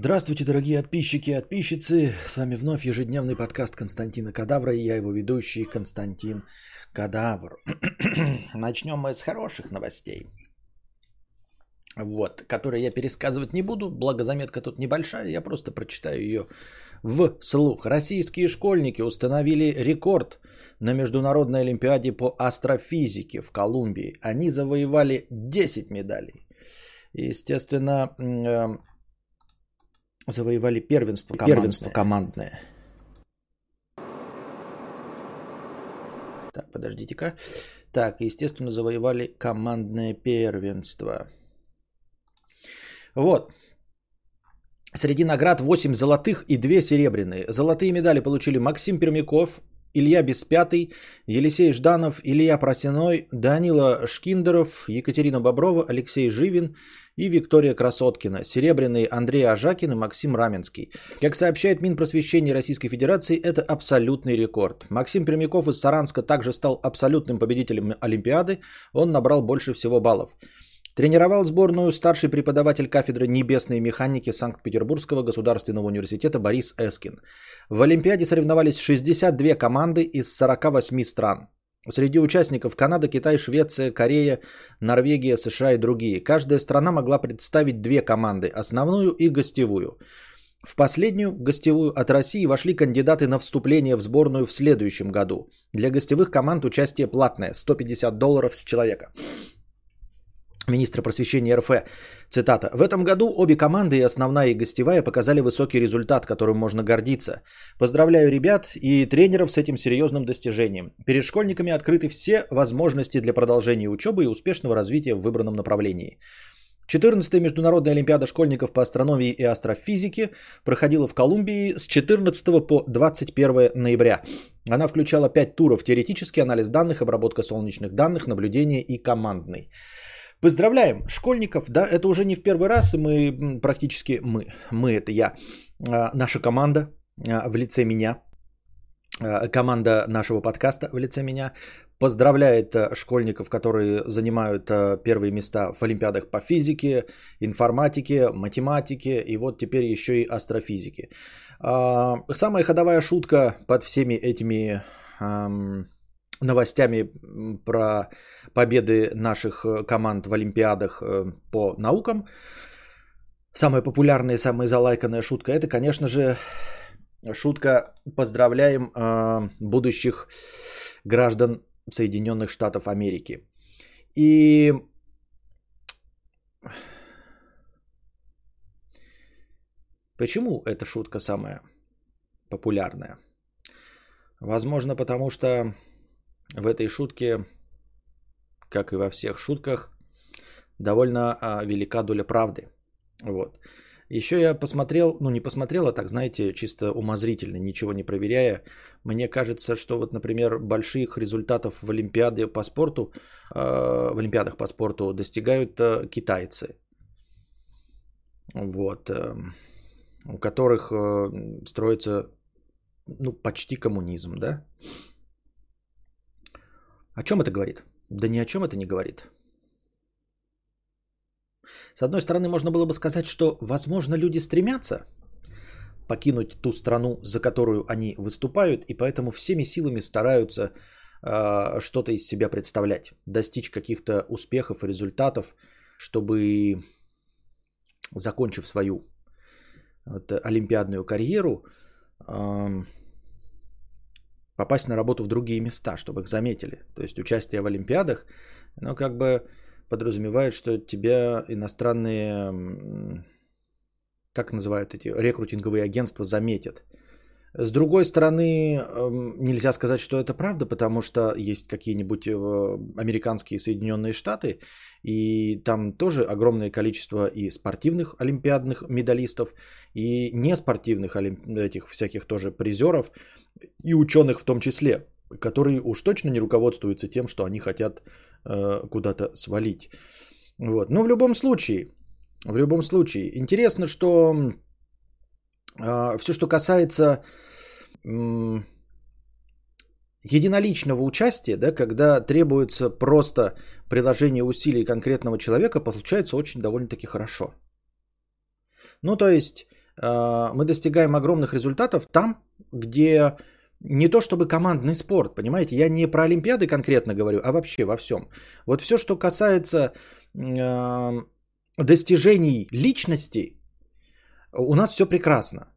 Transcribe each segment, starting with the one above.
Здравствуйте, дорогие подписчики и подписчицы. С вами вновь ежедневный подкаст Константина Кадавра и я его ведущий Константин Кадавр. Начнем мы с хороших новостей. Вот, которые я пересказывать не буду, благо заметка тут небольшая, я просто прочитаю ее в слух. Российские школьники установили рекорд на Международной Олимпиаде по астрофизике в Колумбии. Они завоевали 10 медалей. Естественно, э, завоевали первенство командное. Первенство командное. Так, подождите-ка. Так, естественно, завоевали командное первенство. Вот. Среди наград 8 золотых и 2 серебряные. Золотые медали получили Максим Пермяков, Илья Беспятый, Елисей Жданов, Илья Просиной, Данила Шкиндеров, Екатерина Боброва, Алексей Живин и Виктория Красоткина. Серебряный Андрей Ажакин и Максим Раменский. Как сообщает Минпросвещение Российской Федерации, это абсолютный рекорд. Максим Пермяков из Саранска также стал абсолютным победителем Олимпиады. Он набрал больше всего баллов. Тренировал сборную старший преподаватель кафедры небесной механики Санкт-Петербургского государственного университета Борис Эскин. В Олимпиаде соревновались 62 команды из 48 стран. Среди участников Канада, Китай, Швеция, Корея, Норвегия, США и другие. Каждая страна могла представить две команды, основную и гостевую. В последнюю, гостевую, от России вошли кандидаты на вступление в сборную в следующем году. Для гостевых команд участие платное, 150 долларов с человека министра просвещения РФ. Цитата. «В этом году обе команды, и основная, и гостевая, показали высокий результат, которым можно гордиться. Поздравляю ребят и тренеров с этим серьезным достижением. Перед школьниками открыты все возможности для продолжения учебы и успешного развития в выбранном направлении». 14-я Международная Олимпиада школьников по астрономии и астрофизике проходила в Колумбии с 14 по 21 ноября. Она включала 5 туров – теоретический анализ данных, обработка солнечных данных, наблюдение и командный. Поздравляем школьников, да, это уже не в первый раз, и мы практически, мы, мы это я, а, наша команда а, в лице меня, а, команда нашего подкаста в лице меня поздравляет школьников, которые занимают первые места в олимпиадах по физике, информатике, математике и вот теперь еще и астрофизике. Самая ходовая шутка под всеми этими новостями про победы наших э, команд в Олимпиадах э, по наукам. Самая популярная, самая залайканная шутка это, конечно же, шутка «Поздравляем э, будущих граждан Соединенных Штатов Америки». И почему эта шутка самая популярная? Возможно, потому что в этой шутке, как и во всех шутках, довольно а, велика доля правды. Вот. Еще я посмотрел, ну не посмотрел, а так, знаете, чисто умозрительно, ничего не проверяя. Мне кажется, что вот, например, больших результатов в Олимпиаде по спорту, э, в Олимпиадах по спорту достигают э, китайцы. Вот. Э, у которых э, строится, ну, почти коммунизм, да? О чем это говорит? Да ни о чем это не говорит. С одной стороны, можно было бы сказать, что, возможно, люди стремятся покинуть ту страну, за которую они выступают, и поэтому всеми силами стараются э, что-то из себя представлять, достичь каких-то успехов и результатов, чтобы, закончив свою вот, олимпиадную карьеру, э, попасть на работу в другие места, чтобы их заметили. То есть участие в Олимпиадах, ну как бы подразумевает, что тебя иностранные, как называют эти, рекрутинговые агентства заметят. С другой стороны, эм, нельзя сказать, что это правда, потому что есть какие-нибудь э, американские Соединенные Штаты, и там тоже огромное количество и спортивных олимпиадных медалистов, и неспортивных этих всяких тоже призеров, и ученых в том числе, которые уж точно не руководствуются тем, что они хотят э, куда-то свалить. Вот. Но в любом случае, в любом случае, интересно, что э, все, что касается э, единоличного участия, да, когда требуется просто приложение усилий конкретного человека, получается очень довольно-таки хорошо. Ну, то есть мы достигаем огромных результатов там, где не то чтобы командный спорт, понимаете, я не про Олимпиады конкретно говорю, а вообще во всем. Вот все, что касается э, достижений личности, у нас все прекрасно.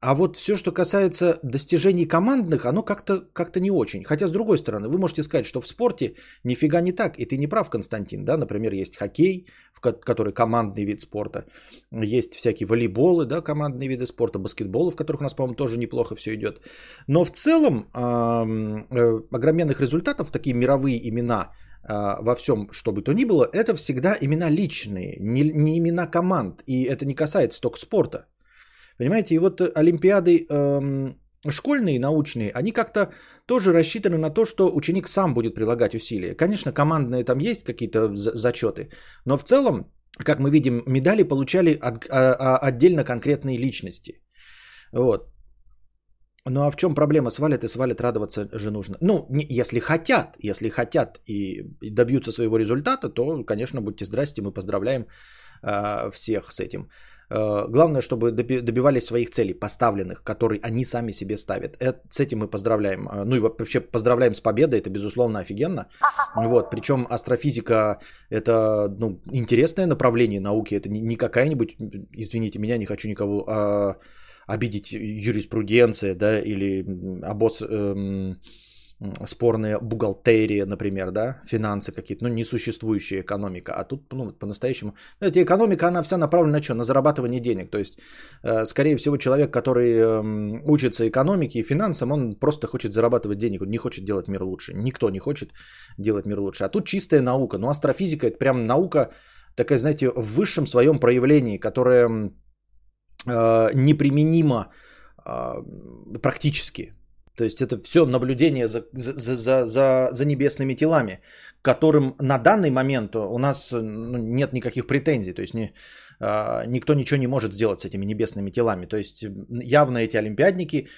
А вот все, что касается достижений командных, оно как-то как не очень. Хотя, с другой стороны, вы можете сказать, что в спорте нифига не так. И ты не прав, Константин. Да? Например, есть хоккей, который командный вид спорта. Есть всякие волейболы, да, командные виды спорта, баскетболы, в которых у нас, по-моему, тоже неплохо все идет. Но в целом э, огроменных результатов, такие мировые имена э, во всем, что бы то ни было, это всегда имена личные, не, не имена команд. И это не касается только спорта. Понимаете, и вот олимпиады эм, школьные, научные, они как-то тоже рассчитаны на то, что ученик сам будет прилагать усилия. Конечно, командные там есть какие-то зачеты, но в целом, как мы видим, медали получали от, а, а, отдельно конкретные личности. Вот. Ну а в чем проблема? Свалят и свалят, радоваться же нужно. Ну, не, если хотят, если хотят и добьются своего результата, то, конечно, будьте здрасте, мы поздравляем э, всех с этим. Э, главное, чтобы добивались своих целей, поставленных, которые они сами себе ставят. Это, с этим мы поздравляем. Э, ну и вообще поздравляем с победой, это безусловно офигенно. Вот, причем астрофизика это ну, интересное направление науки, это не какая-нибудь, извините меня, не хочу никого а, обидеть, юриспруденция, да, или обоз... Эм, спорная бухгалтерия, например, да, финансы какие-то, ну, несуществующая экономика. А тут, ну, по-настоящему, эта экономика, она вся направлена на что? На зарабатывание денег. То есть, э, скорее всего, человек, который э, учится экономике и финансам, он просто хочет зарабатывать денег, он не хочет делать мир лучше. Никто не хочет делать мир лучше. А тут чистая наука. Ну, астрофизика – это прям наука, такая, знаете, в высшем своем проявлении, которая э, неприменима э, практически. То есть это все наблюдение за, за, за, за, за небесными телами, которым на данный момент у нас ну, нет никаких претензий. То есть не, а, никто ничего не может сделать с этими небесными телами. То есть явно эти олимпиадники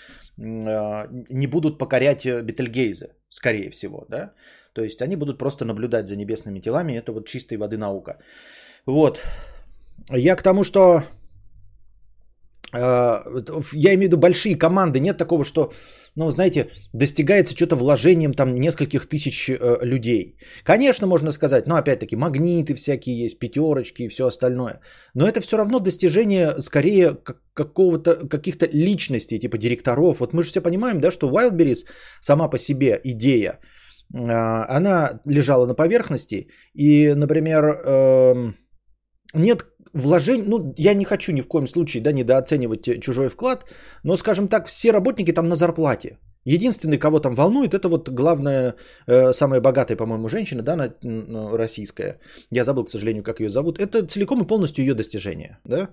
а, не будут покорять Бетельгейзе, скорее всего. Да? То есть они будут просто наблюдать за небесными телами. Это вот чистой воды наука. Вот. Я к тому, что я имею в виду большие команды, нет такого, что, ну, знаете, достигается что-то вложением там нескольких тысяч э, людей. Конечно, можно сказать, но опять-таки магниты всякие есть, пятерочки и все остальное. Но это все равно достижение скорее какого-то, каких-то личностей, типа директоров. Вот мы же все понимаем, да, что Wildberries сама по себе идея, э, она лежала на поверхности. И, например, э, нет вложений, ну, я не хочу ни в коем случае, да, недооценивать чужой вклад, но, скажем так, все работники там на зарплате. Единственный, кого там волнует, это вот главная, э, самая богатая, по-моему, женщина, да, на, российская. Я забыл, к сожалению, как ее зовут. Это целиком и полностью ее достижение, да.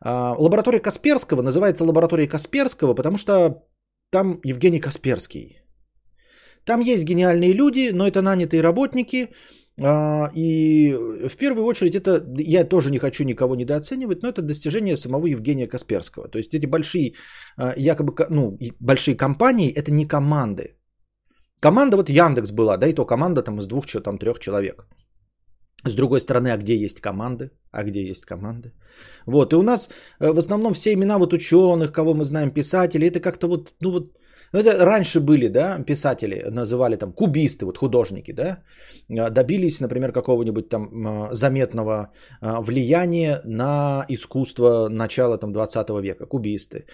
А, лаборатория Касперского называется лабораторией Касперского, потому что там Евгений Касперский. Там есть гениальные люди, но это нанятые работники, и в первую очередь это, я тоже не хочу никого недооценивать, но это достижение самого Евгения Касперского. То есть эти большие, а, якобы, ну, большие компании, это не команды. Команда, вот Яндекс была, да, и то команда там из двух, там трех человек. С другой стороны, а где есть команды? А где есть команды? Вот, и у нас э, в основном все имена вот ученых, кого мы знаем, писателей, это как-то вот, ну вот, ну, это раньше были, да, писатели называли там кубисты, вот художники, да, а, добились, например, какого-нибудь там а, заметного а, влияния на искусство начала там 20 века, кубисты.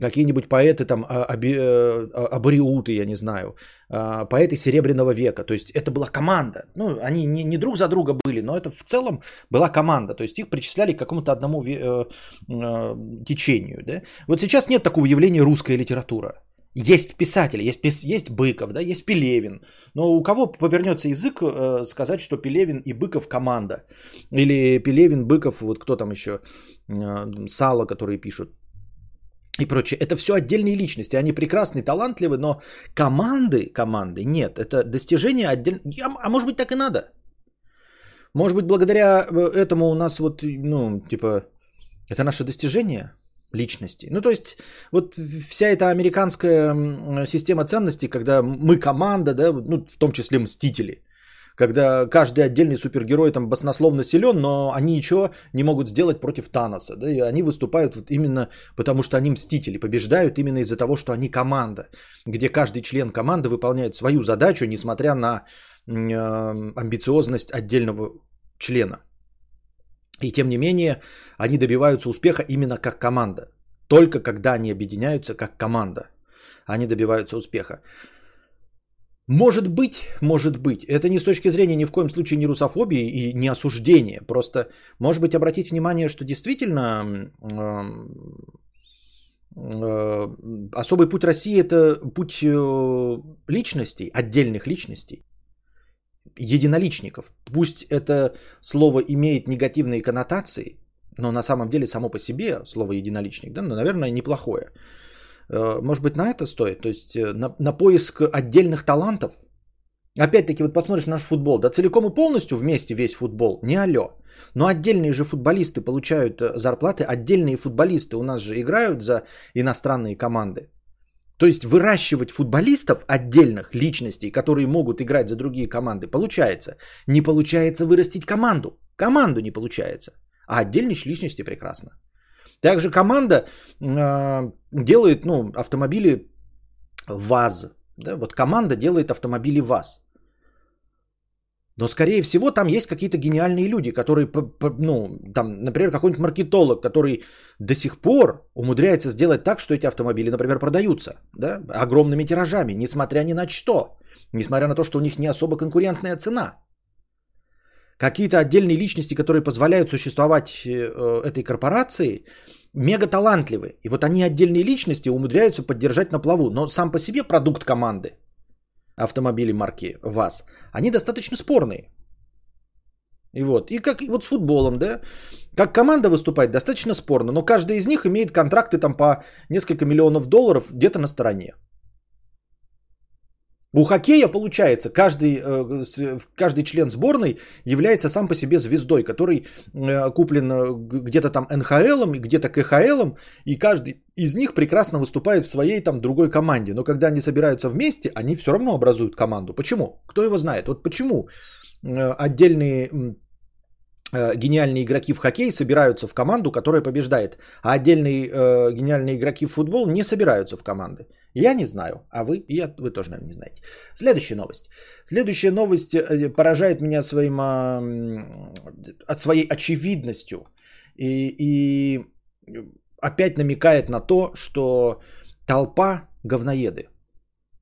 Какие-нибудь поэты там, аби, э, абориуты, я не знаю, поэты Серебряного века. То есть это была команда. Ну, они не, не друг за друга были, но это в целом была команда. То есть их причисляли к какому-то одному э, э, течению. Да? Вот сейчас нет такого явления русская литература. Есть писатели, есть, есть Быков, да, есть Пелевин. Но у кого повернется язык э, сказать, что Пелевин и Быков команда? Или Пелевин, Быков, вот кто там еще, э, Сало, которые пишут и прочее. Это все отдельные личности. Они прекрасны, талантливы, но команды, команды нет. Это достижение отдельно. А может быть так и надо. Может быть благодаря э, этому у нас вот, ну, типа, это наше достижение – личности. Ну, то есть, вот вся эта американская система ценностей, когда мы команда, да, ну, в том числе мстители. когда каждый отдельный супергерой там баснословно силен, но они ничего не могут сделать против Таноса. Да? И они выступают вот именно потому, что они мстители, побеждают именно из-за того, что они команда, где каждый член команды выполняет свою задачу, несмотря на э, амбициозность отдельного члена. И тем не менее, они добиваются успеха именно как команда. Только когда они объединяются как команда, они добиваются успеха. Может быть, может быть. Это не с точки зрения ни в коем случае не русофобии и не осуждения. Просто, может быть, обратить внимание, что действительно э, э, особый путь России это путь э, личностей, отдельных личностей, единоличников. Пусть это слово имеет негативные коннотации, но на самом деле само по себе слово единоличник, да, ну, наверное, неплохое. Э, может быть, на это стоит? То есть э, на, на поиск отдельных талантов? Опять-таки, вот посмотришь наш футбол, да целиком и полностью вместе весь футбол, не алло. Но отдельные же футболисты получают э, зарплаты, отдельные футболисты у нас же играют за иностранные команды. То есть выращивать футболистов отдельных личностей, которые могут играть за другие команды, получается. Не получается вырастить команду. Команду не получается. А отдельные личности прекрасно. Также команда э, делает ну, автомобили ВАЗ. Да? Вот команда делает автомобили ВАЗ. Но, скорее всего, там есть какие-то гениальные люди, которые, ну, там, например, какой-нибудь маркетолог, который до сих пор умудряется сделать так, что эти автомобили, например, продаются, да, огромными тиражами, несмотря ни на что, несмотря на то, что у них не особо конкурентная цена. Какие-то отдельные личности, которые позволяют существовать э, этой корпорации, мега талантливы. И вот они отдельные личности умудряются поддержать на плаву. Но сам по себе продукт команды, автомобили марки ВАЗ, они достаточно спорные. И вот, и как вот с футболом, да, как команда выступает достаточно спорно, но каждый из них имеет контракты там по несколько миллионов долларов где-то на стороне. У хоккея получается, каждый, э, каждый член сборной является сам по себе звездой, который э, куплен э, где-то там НХЛ, где-то КХЛ, и каждый из них прекрасно выступает в своей там другой команде. Но когда они собираются вместе, они все равно образуют команду. Почему? Кто его знает? Вот почему отдельные гениальные игроки в хоккей собираются в команду, которая побеждает, а отдельные гениальные игроки в футбол не собираются в команды. Я не знаю, а вы, я, вы тоже, наверное, не знаете. Следующая новость. Следующая новость э, поражает меня своим, от своей очевидностью и, и опять намекает на то, что толпа говноеды.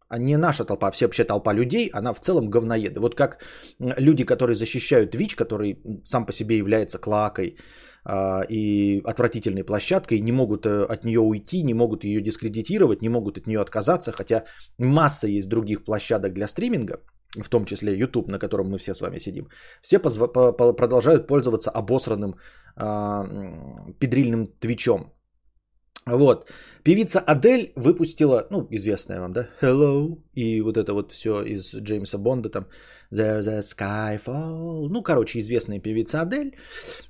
А не наша толпа, а вообще толпа людей, она в целом говноеды. Вот как люди, которые защищают Twitch, который сам по себе является клакой, а, и отвратительной площадкой, не могут э, от нее уйти, не могут ее дискредитировать, не могут от нее отказаться, хотя масса есть других площадок для стриминга, в том числе YouTube, на котором мы все с вами сидим, все позв- по- продолжают пользоваться обосранным э, педрильным твичом. Вот. Певица Адель выпустила, ну, известная вам, да, Hello, и вот это вот все из Джеймса Бонда, там, The, the Skyfall. Ну, короче, известная певица Адель,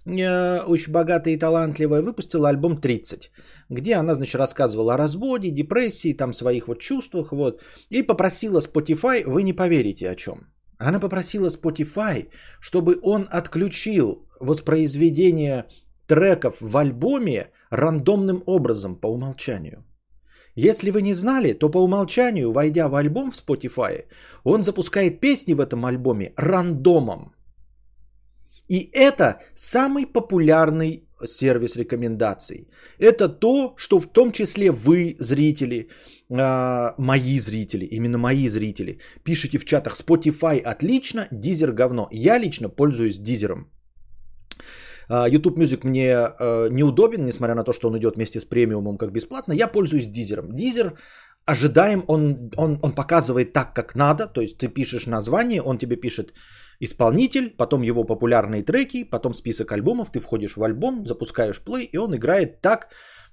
э, очень богатая и талантливая, выпустила альбом 30, где она, значит, рассказывала о разводе, депрессии, там, своих вот чувствах, вот, и попросила Spotify, вы не поверите о чем. Она попросила Spotify, чтобы он отключил воспроизведение треков в альбоме рандомным образом по умолчанию. Если вы не знали, то по умолчанию, войдя в альбом в Spotify, он запускает песни в этом альбоме рандомом. И это самый популярный сервис рекомендаций. Это то, что в том числе вы, зрители, э, мои зрители, именно мои зрители, пишите в чатах Spotify отлично, Дизер говно. Я лично пользуюсь Дизером. А, YouTube Music мне э, неудобен, несмотря на то, что он идет вместе с премиумом как бесплатно. Я пользуюсь Дизером. Дизер ожидаем, он, он, он показывает так, как надо. То есть ты пишешь название, он тебе пишет исполнитель, потом его популярные треки, потом список альбомов, ты входишь в альбом, запускаешь плей, и он играет так,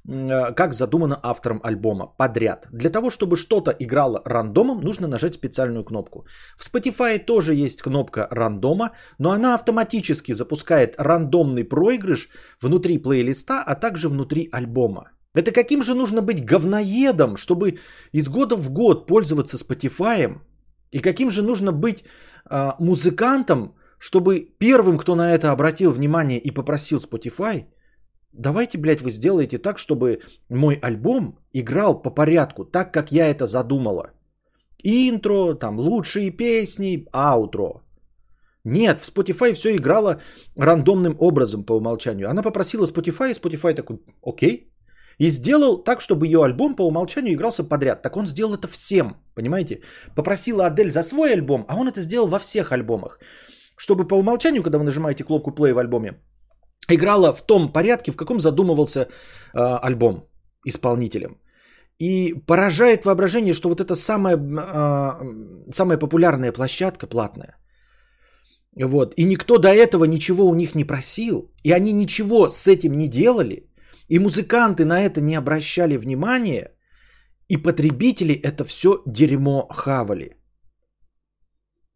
как задумано автором альбома, подряд. Для того, чтобы что-то играло рандомом, нужно нажать специальную кнопку. В Spotify тоже есть кнопка рандома, но она автоматически запускает рандомный проигрыш внутри плейлиста, а также внутри альбома. Это каким же нужно быть говноедом, чтобы из года в год пользоваться Spotify И каким же нужно быть э, музыкантом, чтобы первым, кто на это обратил внимание и попросил Spotify, давайте, блядь, вы сделаете так, чтобы мой альбом играл по порядку, так, как я это задумала. Интро, там, лучшие песни, аутро. Нет, в Spotify все играло рандомным образом по умолчанию. Она попросила Spotify, и Spotify такой, окей. И сделал так, чтобы ее альбом по умолчанию игрался подряд. Так он сделал это всем, понимаете? Попросила Адель за свой альбом, а он это сделал во всех альбомах. Чтобы по умолчанию, когда вы нажимаете кнопку play в альбоме, играла в том порядке, в каком задумывался э, альбом исполнителем. И поражает воображение, что вот эта самая, э, самая популярная площадка платная. Вот. И никто до этого ничего у них не просил. И они ничего с этим не делали. И музыканты на это не обращали внимания. И потребители это все дерьмо хавали.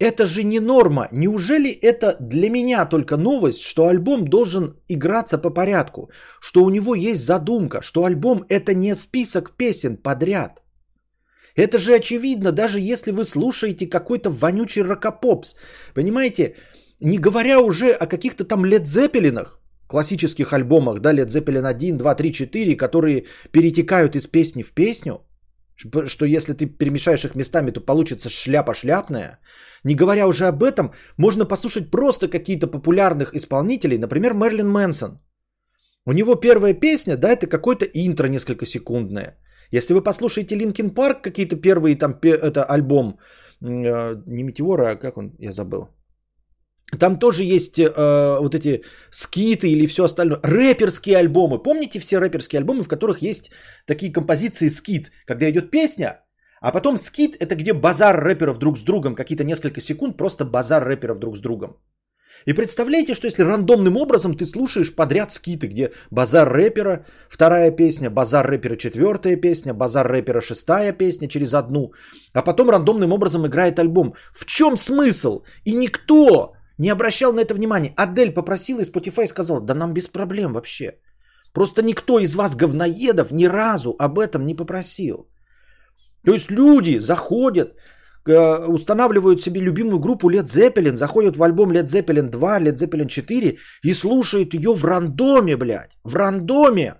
Это же не норма. Неужели это для меня только новость, что альбом должен играться по порядку, что у него есть задумка, что альбом это не список песен подряд. Это же очевидно, даже если вы слушаете какой-то вонючий рокопопс. Понимаете, не говоря уже о каких-то там Led Zeppelin, классических альбомах, да, Led Zeppelin 1, 2, 3, 4, которые перетекают из песни в песню, что если ты перемешаешь их местами, то получится шляпа шляпная. Не говоря уже об этом, можно послушать просто какие-то популярных исполнителей, например, Мэрилин Мэнсон. У него первая песня, да, это какое-то интро несколько секундное. Если вы послушаете Linkin Park, какие-то первые там, это альбом, э, не Метеора, а как он, я забыл. Там тоже есть э, вот эти skit ы или все остальное. Рэперские альбомы. Помните все рэперские альбомы, в которых есть такие композиции скит, когда идет песня, а потом скит это где базар рэперов друг с другом, какие-то несколько секунд, просто базар рэперов друг с другом. И представляете, что если рандомным образом ты слушаешь подряд скиты, где базар рэпера, вторая песня, базар рэпера, четвертая песня, базар рэпера, шестая песня через одну, а потом рандомным образом играет альбом. В чем смысл? И никто не обращал на это внимания. Адель попросила и Spotify сказал, да нам без проблем вообще. Просто никто из вас, говноедов, ни разу об этом не попросил. То есть люди заходят, э, устанавливают себе любимую группу Led Zeppelin, заходят в альбом Led Zeppelin 2, Led Zeppelin 4 и слушают ее в рандоме, блядь. В рандоме.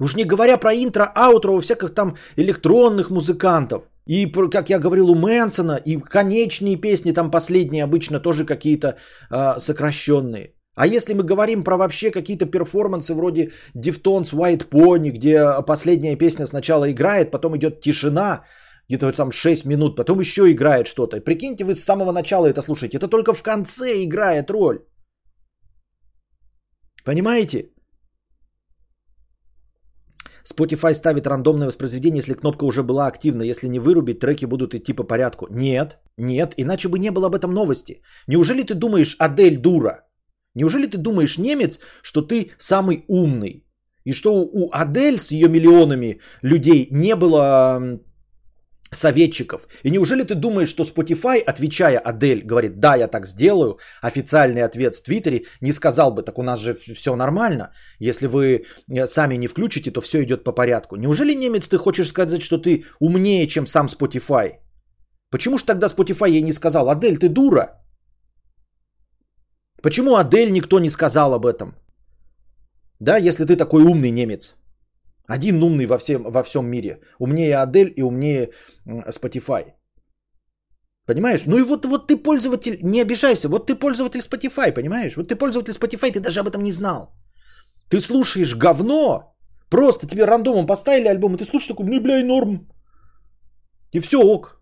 Уж не говоря про интро, аутро у всяких там электронных музыкантов. И, как я говорил, у Мэнсона, и конечные песни, там последние обычно тоже какие-то э, сокращенные. А если мы говорим про вообще какие-то перформансы вроде Deftones White Pony, где последняя песня сначала играет, потом идет тишина, где-то там 6 минут, потом еще играет что-то. Прикиньте, вы с самого начала это слушаете. Это только в конце играет роль. Понимаете? Spotify ставит рандомное воспроизведение, если кнопка уже была активна. Если не вырубить, треки будут идти по порядку. Нет, нет, иначе бы не было об этом новости. Неужели ты думаешь, Адель дура? Неужели ты думаешь, немец, что ты самый умный? И что у Адель с ее миллионами людей не было советчиков. И неужели ты думаешь, что Spotify, отвечая Адель, говорит, да, я так сделаю, официальный ответ в Твиттере, не сказал бы, так у нас же все нормально, если вы э, сами не включите, то все идет по порядку. Неужели немец ты хочешь сказать, что ты умнее, чем сам Spotify? Почему же тогда Spotify ей не сказал, Адель, ты дура? Почему Адель никто не сказал об этом? Да, если ты такой умный немец. Один умный во всем, во всем мире. Умнее Адель и умнее Spotify. Понимаешь? Ну и вот, вот ты пользователь, не обижайся, вот ты пользователь Spotify, понимаешь? Вот ты пользователь Spotify, ты даже об этом не знал. Ты слушаешь говно, просто тебе рандомом поставили альбом, и ты слушаешь такой, ну бля, и норм. И все ок.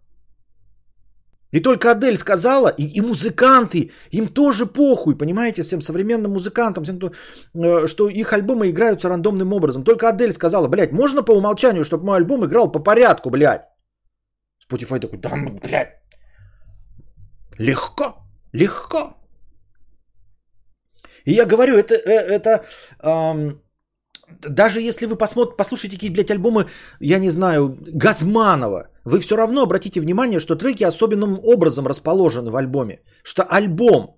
И только Адель сказала, и, и музыканты, им тоже похуй, понимаете, всем современным музыкантам, всем, кто, э, что их альбомы играются рандомным образом. Только Адель сказала, блядь, можно по умолчанию, чтобы мой альбом играл по порядку, блядь. Spotify такой, да, ну, блядь, легко, легко. И я говорю, это, э, это эм, даже если вы посмотрите, послушаете какие-то, блядь, альбомы, я не знаю, Газманова, вы все равно обратите внимание, что треки особенным образом расположены в альбоме. Что альбом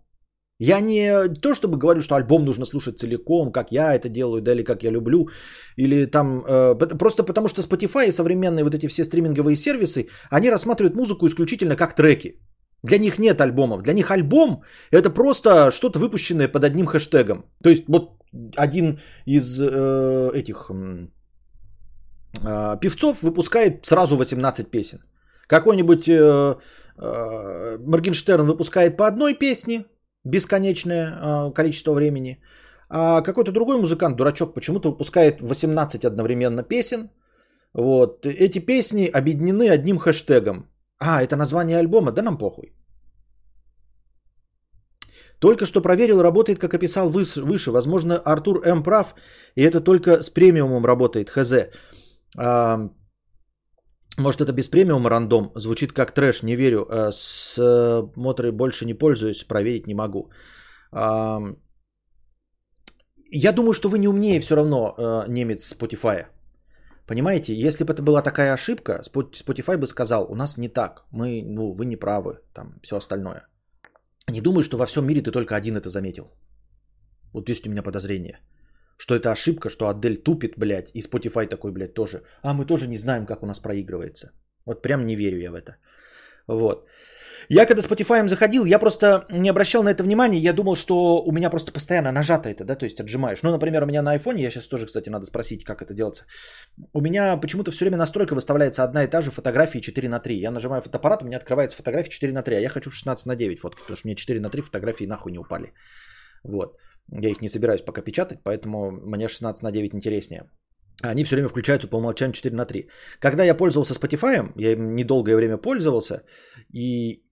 Я не то чтобы говорю, что альбом нужно слушать целиком, как я это делаю, да, или как я люблю, или там э, просто потому что Spotify и современные вот эти все стриминговые сервисы, они рассматривают музыку исключительно как треки. Для них нет альбомов. Для них альбом это просто что-то выпущенное под одним хэштегом. То есть вот один из э, этих э, певцов выпускает сразу 18 песен. Какой-нибудь э, э, Моргенштерн выпускает по одной песне бесконечное э, количество времени, а какой-то другой музыкант, дурачок, почему-то выпускает 18 одновременно песен. Вот. Эти песни объединены одним хэштегом. А, это название альбома? Да нам похуй. Только что проверил, работает, как описал выше. Возможно, Артур М. прав, и это только с премиумом работает, хз. А, может, это без премиума рандом? Звучит как трэш, не верю. А, с моторой больше не пользуюсь, проверить не могу. А, я думаю, что вы не умнее все равно а, немец Spotify. Понимаете, если бы это была такая ошибка, Spotify бы сказал, у нас не так, мы, ну, вы не правы, там, все остальное. Не думаю, что во всем мире ты только один это заметил. Вот есть у меня подозрение. Что это ошибка, что Адель тупит, блядь, и Spotify такой, блядь, тоже. А мы тоже не знаем, как у нас проигрывается. Вот прям не верю я в это. Вот. Я когда Spotify заходил, я просто не обращал на это внимания, я думал, что у меня просто постоянно нажато это, да, то есть отжимаешь. Ну, например, у меня на iPhone, я сейчас тоже, кстати, надо спросить, как это делается. У меня почему-то все время настройка выставляется одна и та же фотографии 4 на 3. Я нажимаю фотоаппарат, у меня открывается фотография 4 на 3, а я хочу 16 на 9 фотки, потому что мне 4 на 3 фотографии нахуй не упали. Вот. Я их не собираюсь пока печатать, поэтому мне 16 на 9 интереснее. Они все время включаются по умолчанию 4 на 3. Когда я пользовался Spotify, я им недолгое время пользовался, и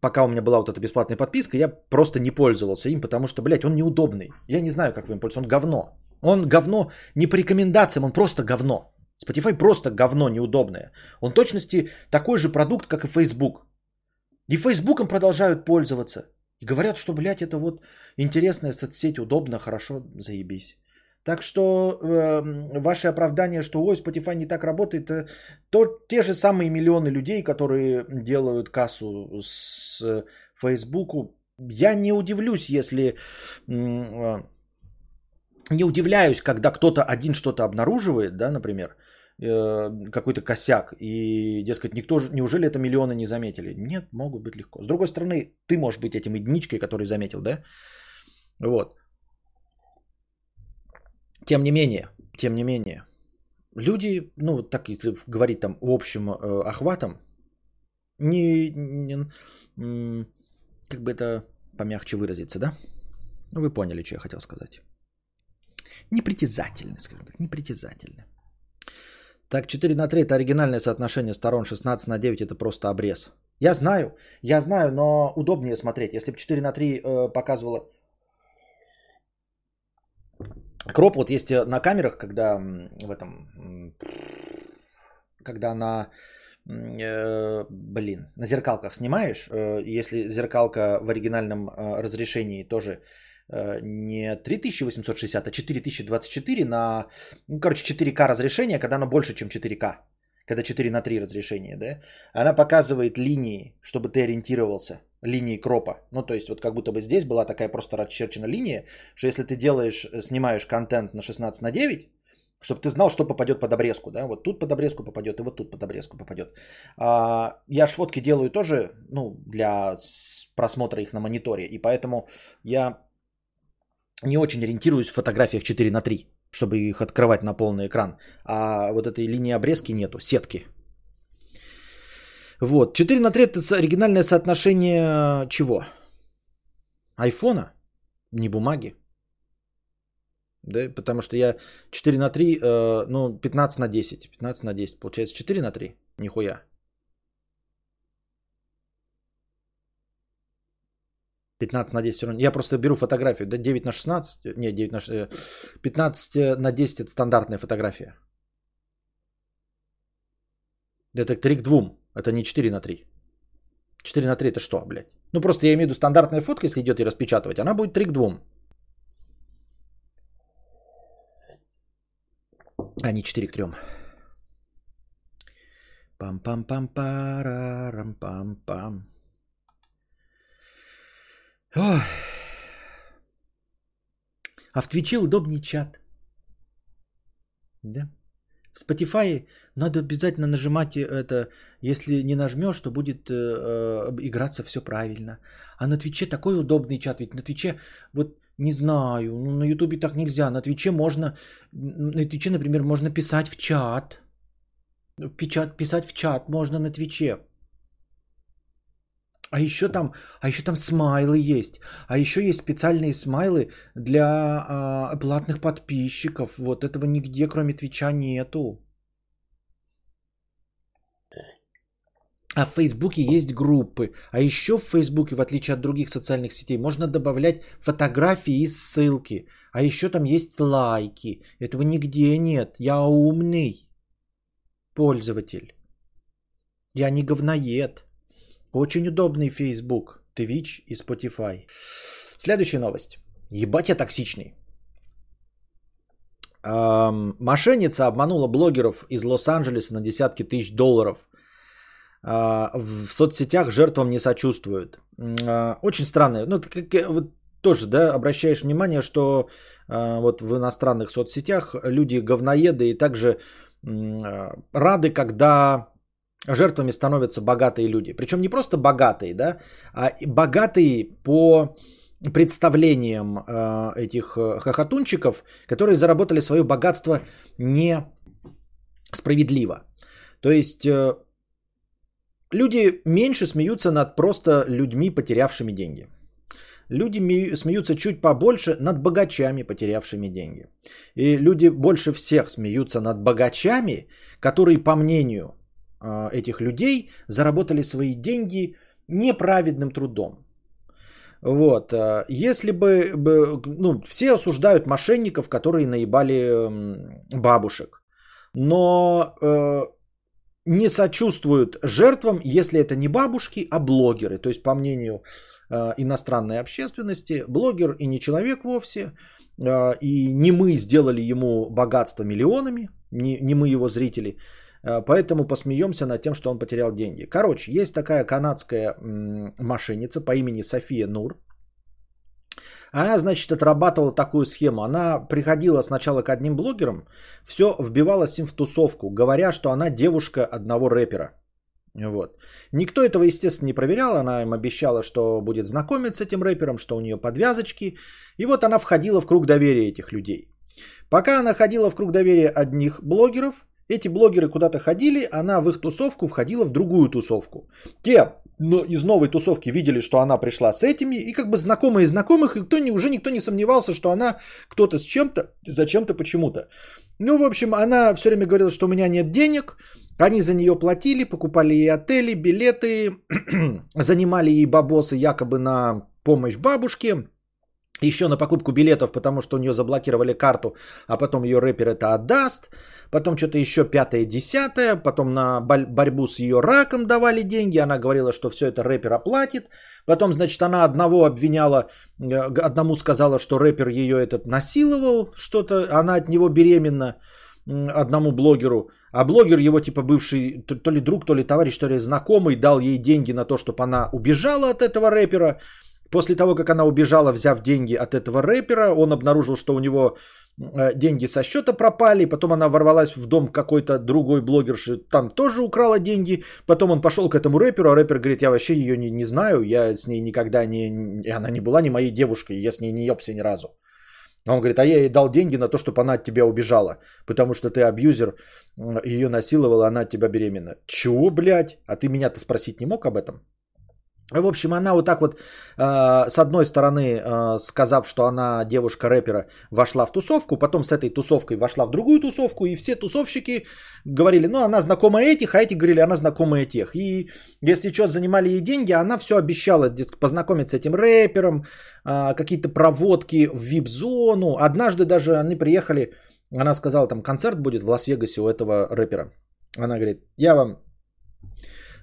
пока у меня была вот эта бесплатная подписка, я просто не пользовался им, потому что, блядь, он неудобный. Я не знаю, как вы им пользуетесь, он говно. Он говно не по рекомендациям, он просто говно. Spotify просто говно неудобное. Он точности такой же продукт, как и Facebook. И Фейсбуком продолжают пользоваться. И говорят, что, блядь, это вот интересная соцсеть, удобно, хорошо, заебись. Так что э, ваше оправдание, что ой, Spotify не так работает, это то, те же самые миллионы людей, которые делают кассу с Фейсбуку. Я не удивлюсь, если... Э, не удивляюсь, когда кто-то один что-то обнаруживает, да, например, э, какой-то косяк, и, дескать, никто же, неужели это миллионы не заметили? Нет, могут быть легко. С другой стороны, ты можешь быть этим единичкой, который заметил, да? Вот. Тем не менее, тем не менее, люди, ну, так и говорить там общим э, охватом, не, не, как бы это помягче выразиться, да? Ну, вы поняли, что я хотел сказать. Непритязательны, скажем так, непритязательны. Так, 4 на 3 это оригинальное соотношение сторон, 16 на 9 это просто обрез. Я знаю, я знаю, но удобнее смотреть. Если бы 4 на 3 э, показывало Кроп вот есть э, на камерах, когда в этом, когда на, э, блин, на зеркалках снимаешь, э, если зеркалка в оригинальном э, разрешении тоже э, не 3860, а 4024 на, ну, короче, 4К разрешение, когда оно больше, чем 4К, когда 4 на 3 разрешение, да, она показывает линии, чтобы ты ориентировался – линии кропа. Ну, то есть, вот как будто бы здесь была такая просто расчерчена линия, что если ты делаешь, э, снимаешь контент на 16 на 9, чтобы ты знал, что попадет под обрезку, да, вот тут под обрезку попадет, и вот тут под обрезку попадет. А, я ж фотки делаю тоже, ну, для просмотра их на мониторе, и поэтому я не очень ориентируюсь в фотографиях 4 на 3, чтобы их открывать на полный экран. А вот этой линии обрезки нету, сетки, вот. 4 на 3 это оригинальное соотношение чего? Айфона? Не бумаги. Да, потому что я 4 на 3, э, ну, 15 на 10. 15 на 10. Получается 4 на 3? Нихуя. 15 на 10 все равно. Я просто беру фотографию. Да, 9 на 16. Не, 9 на 16. 15 на 10 это стандартная фотография. Это 3 к 2. Это не 4 на 3. 4 на 3 это что, блядь? Ну просто я имею в виду стандартная фотка, если идет и распечатывать, она будет 3 к 2. А не 4 к 3. Пам-пам-пам-парам-пам-пам. А в Твиче удобнее чат. Да. В Spotify надо обязательно нажимать это. Если не нажмешь, то будет э, э, играться все правильно. А на Твиче такой удобный чат. Ведь на Твиче, вот не знаю, ну, на Ютубе так нельзя. На Твиче можно, на Твиче, например, можно писать в чат. Печат, писать в чат можно на Твиче. А еще там, а еще там смайлы есть. А еще есть специальные смайлы для а, платных подписчиков. Вот этого нигде, кроме Твича, нету. А в Фейсбуке есть группы. А еще в Фейсбуке, в отличие от других социальных сетей, можно добавлять фотографии и ссылки. А еще там есть лайки. Этого нигде нет. Я умный пользователь. Я не говноед. Очень удобный Facebook, Twitch и Spotify. Следующая новость. Ебать я токсичный. Эм, мошенница обманула блогеров из Лос-Анджелеса на десятки тысяч долларов. Э, в соцсетях жертвам не сочувствуют. Э, очень странно. Ну, как, вот тоже, да, обращаешь внимание, что э, вот в иностранных соцсетях люди говноеды и также э, рады, когда жертвами становятся богатые люди. Причем не просто богатые, да, а богатые по представлениям э, этих э, хохотунчиков, которые заработали свое богатство не справедливо. То есть э, люди меньше смеются над просто людьми, потерявшими деньги. Люди смеются чуть побольше над богачами, потерявшими деньги. И люди больше всех смеются над богачами, которые, по мнению а, этих людей заработали свои деньги неправедным трудом. Вот. А, если бы, ну, все осуждают мошенников, которые наебали бабушек, но э, не сочувствуют жертвам, если это не бабушки, а блогеры. То есть, по мнению э, иностранной общественности, блогер и не человек вовсе, э, и не мы сделали ему богатство миллионами, не, не мы его зрители, Э, поэтому посмеемся над тем, что он потерял деньги. Короче, есть такая канадская мошенница по имени София Нур. Она, значит, отрабатывала такую схему. Она приходила сначала к одним блогерам, все вбивалась им в тусовку, говоря, что она девушка одного рэпера. Вот. Никто этого, естественно, не проверял. Она им обещала, что будет знакомиться с этим рэпером, что у нее подвязочки. И вот она входила в круг доверия этих людей. Пока она ходила в круг доверия одних блогеров, эти блогеры куда-то ходили, она в их тусовку входила в другую тусовку. Те но из новой тусовки видели, что она пришла с этими, и как бы знакомые знакомых, и кто, уже никто не сомневался, что она кто-то с чем-то, зачем-то, почему-то. Ну, в общем, она все время говорила, что у меня нет денег, они за нее платили, покупали ей отели, билеты, занимали ей бабосы якобы на помощь бабушке, еще на покупку билетов, потому что у нее заблокировали карту, а потом ее рэпер это отдаст. Потом что-то еще пятое, десятое. Потом на борьбу с ее раком давали деньги. Она говорила, что все это рэпер оплатит. Потом, значит, она одного обвиняла, э, одному сказала, что рэпер ее этот насиловал, что-то, она от него беременна одному блогеру. А блогер его типа бывший то ли друг, то ли товарищ, то ли знакомый дал ей деньги на то, чтобы она убежала от этого рэпера. После того, как она убежала, взяв деньги от этого рэпера, он обнаружил, что у него э, деньги со счета пропали, потом она ворвалась в дом какой-то другой блогерши, там тоже украла деньги, потом он пошел к этому рэперу, а рэпер говорит, я вообще ее не, не знаю, я с ней никогда не, она не была ни моей девушкой, я с ней не ебся ни разу. А он говорит, а я ей дал деньги на то, чтобы она от тебя убежала, потому что ты абьюзер, ее насиловала, она от тебя беременна. Чего, блядь? А ты меня-то спросить не мог об этом? В общем, она вот так вот, э, с одной стороны, э, сказав, что она девушка-рэпера, вошла в тусовку, потом с этой тусовкой вошла в другую тусовку, и все тусовщики говорили, ну, она знакома этих, а эти говорили, она знакома тех. И если что, занимали ей деньги, она все обещала познакомиться с этим рэпером, э, какие-то проводки в вип-зону. Однажды даже они приехали, она сказала, там концерт будет в Лас-Вегасе у этого рэпера. Она говорит, я вам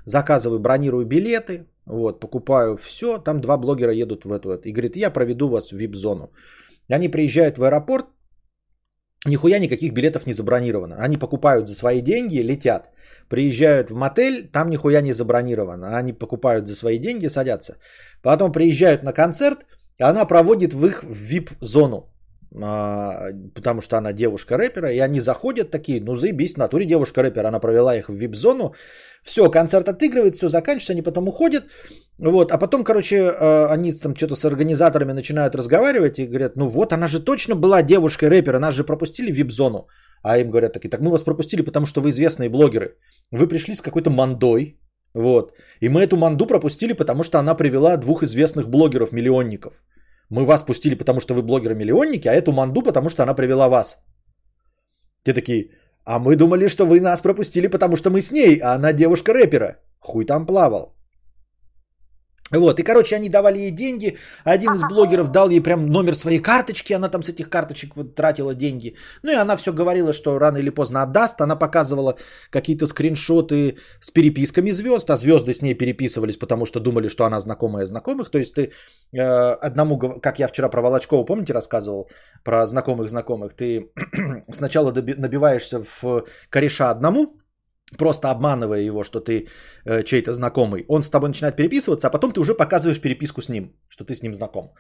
заказываю, бронирую билеты, вот, покупаю все, там два блогера едут в эту, и говорит, я проведу вас в вип-зону. Они приезжают в аэропорт, нихуя никаких билетов не забронировано. Они покупают за свои деньги, летят. Приезжают в мотель, там нихуя не забронировано. Они покупают за свои деньги, садятся. Потом приезжают на концерт, и она проводит в их VIP-зону. А, потому что она девушка рэпера, и они заходят такие, ну заебись, в натуре девушка рэпера, она провела их в вип-зону, все, концерт отыгрывает, все заканчивается, они потом уходят, вот, а потом, короче, а, они там что-то с организаторами начинают разговаривать и говорят, ну вот, она же точно была девушкой рэпера, нас же пропустили в вип-зону, а им говорят такие, так мы вас пропустили, потому что вы известные блогеры, вы пришли с какой-то мандой, вот, и мы эту манду пропустили, потому что она привела двух известных блогеров-миллионников, мы вас пустили, потому что вы блогеры-миллионники, а эту манду, потому что она привела вас. Те такие, а мы думали, что вы нас пропустили, потому что мы с ней, а она девушка-рэпера. Хуй там плавал. Вот, и, короче, они давали ей деньги. Один из блогеров дал ей прям номер своей карточки. Она там с этих карточек вот тратила деньги. Ну и она все говорила, что рано или поздно отдаст. Она показывала какие-то скриншоты с переписками звезд. А звезды с ней переписывались, потому что думали, что она знакомая знакомых. То есть ты э, одному, как я вчера про Волочкова, помните, рассказывал про знакомых знакомых. Ты сначала набиваешься в кореша одному, просто обманывая его, что ты э, чей-то знакомый, он с тобой начинает переписываться, а потом ты уже показываешь переписку с ним, что ты с ним знаком.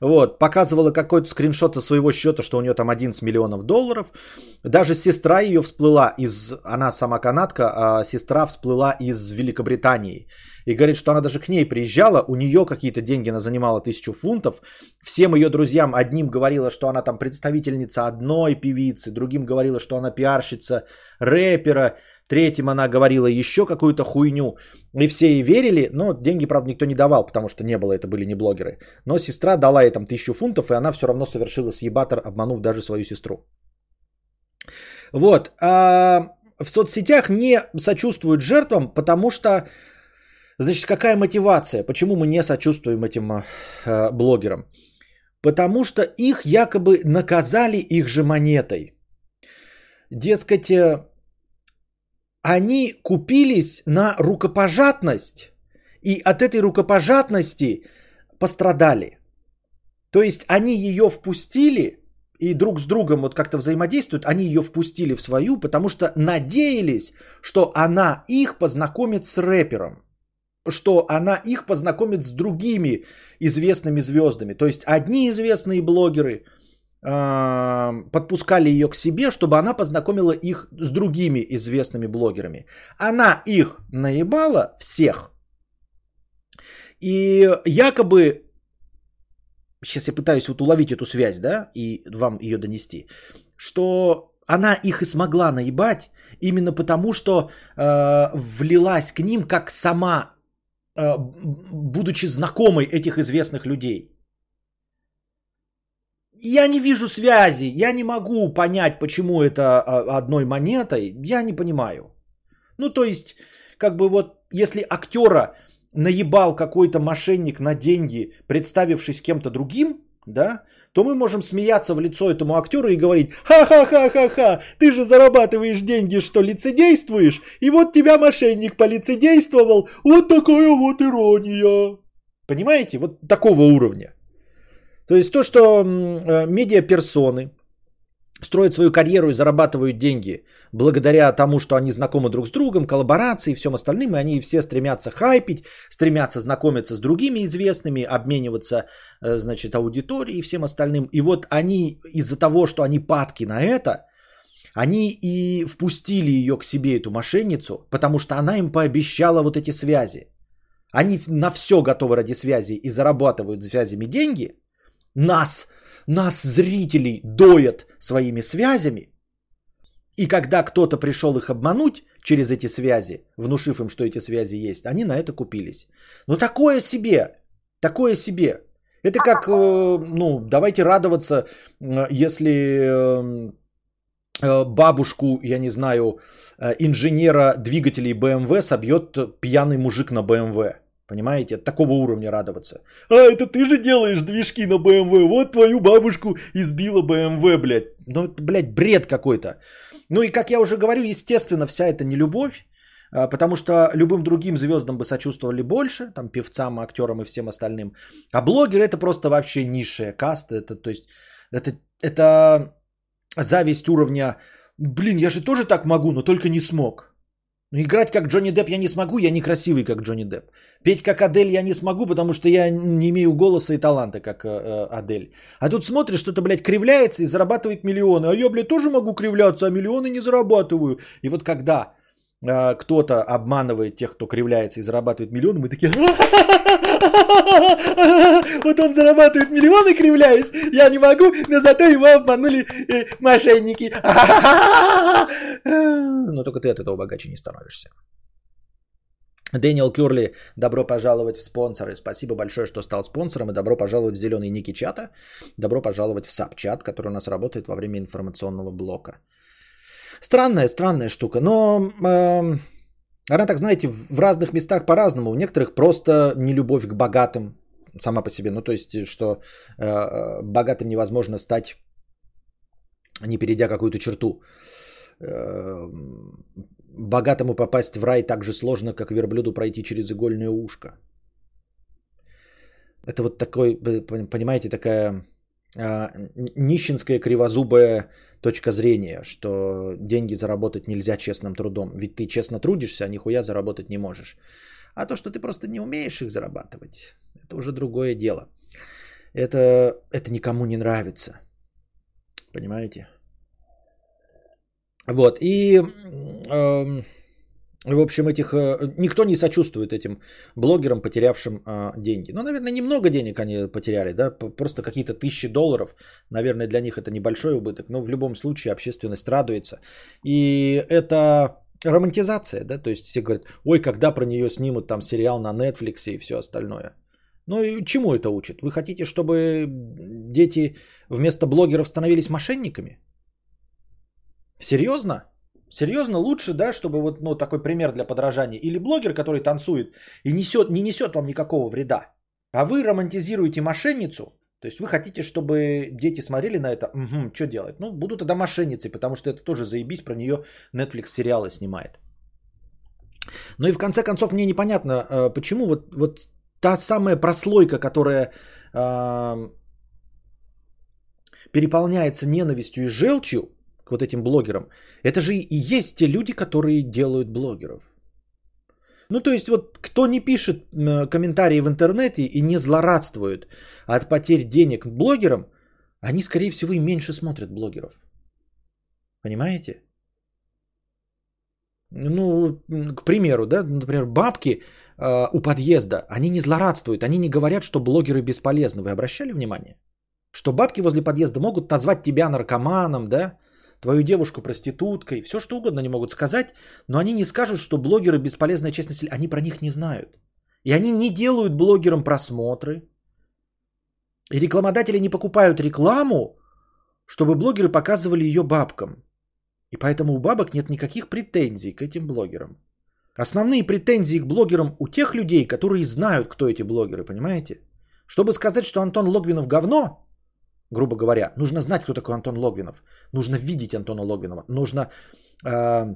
Вот, показывала какой-то скриншот со своего счета, что у нее там 11 миллионов долларов. Даже сестра ее всплыла из, она сама канадка, а сестра всплыла из Великобритании. И говорит, что она даже к ней приезжала, у нее какие-то деньги она занимала тысячу фунтов. Всем ее друзьям одним говорила, что она там представительница одной певицы, другим говорила, что она пиарщица рэпера. Третьим она говорила еще какую-то хуйню. И все ей верили, но деньги, правда, никто не давал, потому что не было, это были не блогеры. Но сестра дала ей там тысячу фунтов, и она все равно совершила съебатор, обманув даже свою сестру. Вот. А в соцсетях не сочувствуют жертвам, потому что, значит, какая мотивация? Почему мы не сочувствуем этим э, блогерам? Потому что их якобы наказали их же монетой. Дескать, э, они купились на рукопожатность и от этой рукопожатности пострадали. То есть они ее впустили и друг с другом вот как-то взаимодействуют, они ее впустили в свою, потому что надеялись, что она их познакомит с рэпером, что она их познакомит с другими известными звездами. То есть одни известные блогеры – подпускали ее к себе, чтобы она познакомила их с другими известными блогерами. Она их наебала всех. И якобы, сейчас я пытаюсь вот уловить эту связь, да, и вам ее донести, что она их и смогла наебать именно потому, что э, влилась к ним как сама, э, будучи знакомой этих известных людей. Я не вижу связи, я не могу понять, почему это а, одной монетой, я не понимаю. Ну, то есть, как бы вот, если актера наебал какой-то мошенник на деньги, представившись кем-то другим, да, то мы можем смеяться в лицо этому актеру и говорить, ха-ха-ха-ха-ха, ты же зарабатываешь деньги, что лицедействуешь, и вот тебя мошенник полицедействовал, вот такая вот ирония. Понимаете, вот такого уровня. То есть то, что э, медиаперсоны строят свою карьеру и зарабатывают деньги благодаря тому, что они знакомы друг с другом, коллаборации и всем остальным, и они все стремятся хайпить, стремятся знакомиться с другими известными, обмениваться, э, значит, аудиторией и всем остальным. И вот они из-за того, что они падки на это, они и впустили ее к себе, эту мошенницу, потому что она им пообещала вот эти связи. Они на все готовы ради связи и зарабатывают связями деньги – нас, нас, зрителей, доят своими связями. И когда кто-то пришел их обмануть через эти связи, внушив им, что эти связи есть, они на это купились. Но такое себе, такое себе. Это как, э, ну, давайте радоваться, э, если э, бабушку, я не знаю, инженера двигателей BMW собьет пьяный мужик на BMW. Понимаете, от такого уровня радоваться. А, это ты же делаешь движки на BMW. Вот твою бабушку избила BMW, блядь. Ну, блядь, бред какой-то. Ну и, как я уже говорю, естественно, вся эта нелюбовь, а, потому что любым другим звездам бы сочувствовали больше, там, певцам, актерам и всем остальным. А блогеры это просто вообще низшая каста. Это, то есть, это, это зависть уровня, блин, я же тоже так могу, но только не смог. Ну, играть как Джонни Депп я не смогу, я не красивый как Джонни Депп. Петь как Адель я не смогу, потому что я не имею голоса и таланта как э, э Адель. А тут смотришь, что-то, блядь, кривляется и зарабатывает миллионы. А я, блядь, тоже могу кривляться, а миллионы не зарабатываю. И вот когда э, кто-то обманывает тех, кто кривляется и зарабатывает миллионы, мы такие... Вот он зарабатывает миллионы, кривляясь. Я не могу, но зато его обманули э, мошенники. Но только ты от этого богаче не становишься. Дэниел Кюрли, добро пожаловать в спонсоры. Спасибо большое, что стал спонсором. И добро пожаловать в зеленый ники чата. Добро пожаловать в САП-чат, который у нас работает во время информационного блока. Странная, странная штука. Но э, она, так знаете, в разных местах по-разному. У некоторых просто не любовь к богатым сама по себе. Ну, то есть, что э, богатым невозможно стать, не перейдя какую-то черту. Э, богатому попасть в рай так же сложно, как верблюду пройти через игольное ушко. Это вот такой, понимаете, такая нищенская кривозубая точка зрения, что деньги заработать нельзя честным трудом. Ведь ты честно трудишься, а нихуя заработать не можешь. А то, что ты просто не умеешь их зарабатывать, это уже другое дело. Это, это никому не нравится. Понимаете? Вот. И, э, в общем, этих... Э, никто не сочувствует этим блогерам, потерявшим э, деньги. Ну, наверное, немного денег они потеряли, да, просто какие-то тысячи долларов. Наверное, для них это небольшой убыток, но в любом случае общественность радуется. И это романтизация, да, то есть все говорят, ой, когда про нее снимут там сериал на Netflix и все остальное. Ну и чему это учит? Вы хотите, чтобы дети вместо блогеров становились мошенниками? Серьезно? Серьезно лучше, да, чтобы вот ну, такой пример для подражания. Или блогер, который танцует и несет, не несет вам никакого вреда. А вы романтизируете мошенницу, то есть вы хотите, чтобы дети смотрели на это, угу, что делать? Ну, будут тогда мошенницей, потому что это тоже заебись, про нее Netflix сериалы снимает. Ну и в конце концов мне непонятно, э, почему вот, вот та самая прослойка, которая э, переполняется ненавистью и желчью, к вот этим блогерам, это же и есть те люди, которые делают блогеров. Ну, то есть, вот кто не пишет комментарии в интернете и не злорадствует от потерь денег блогерам, они, скорее всего, и меньше смотрят блогеров. Понимаете? Ну, к примеру, да, например, бабки э, у подъезда, они не злорадствуют, они не говорят, что блогеры бесполезны. Вы обращали внимание? Что бабки возле подъезда могут назвать тебя наркоманом, да, твою девушку проституткой, все что угодно они могут сказать, но они не скажут, что блогеры бесполезная населения, они про них не знают. И они не делают блогерам просмотры. И рекламодатели не покупают рекламу, чтобы блогеры показывали ее бабкам. И поэтому у бабок нет никаких претензий к этим блогерам. Основные претензии к блогерам у тех людей, которые знают, кто эти блогеры, понимаете? Чтобы сказать, что Антон Логвинов говно, грубо говоря. Нужно знать, кто такой Антон Логвинов. Нужно видеть Антона Логвинова. Нужно э,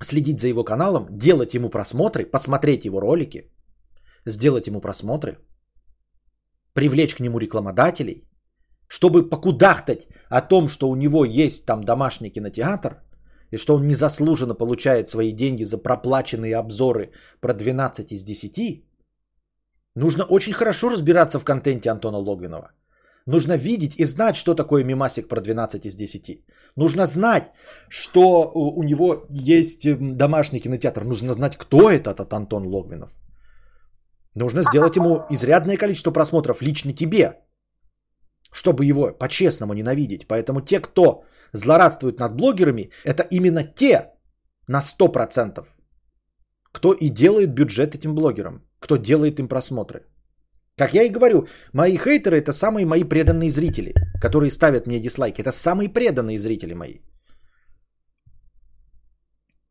следить за его каналом, делать ему просмотры, посмотреть его ролики, сделать ему просмотры, привлечь к нему рекламодателей, чтобы покудахтать о том, что у него есть там домашний кинотеатр, и что он незаслуженно получает свои деньги за проплаченные обзоры про 12 из 10, нужно очень хорошо разбираться в контенте Антона Логвинова. Нужно видеть и знать, что такое мимасик про 12 из 10. Нужно знать, что у него есть домашний кинотеатр. Нужно знать, кто это, этот Антон Логвинов. Нужно сделать ему изрядное количество просмотров лично тебе, чтобы его по-честному ненавидеть. Поэтому те, кто злорадствует над блогерами, это именно те на 100%, кто и делает бюджет этим блогерам, кто делает им просмотры. Как я и говорю, мои хейтеры это самые мои преданные зрители, которые ставят мне дизлайки. Это самые преданные зрители мои.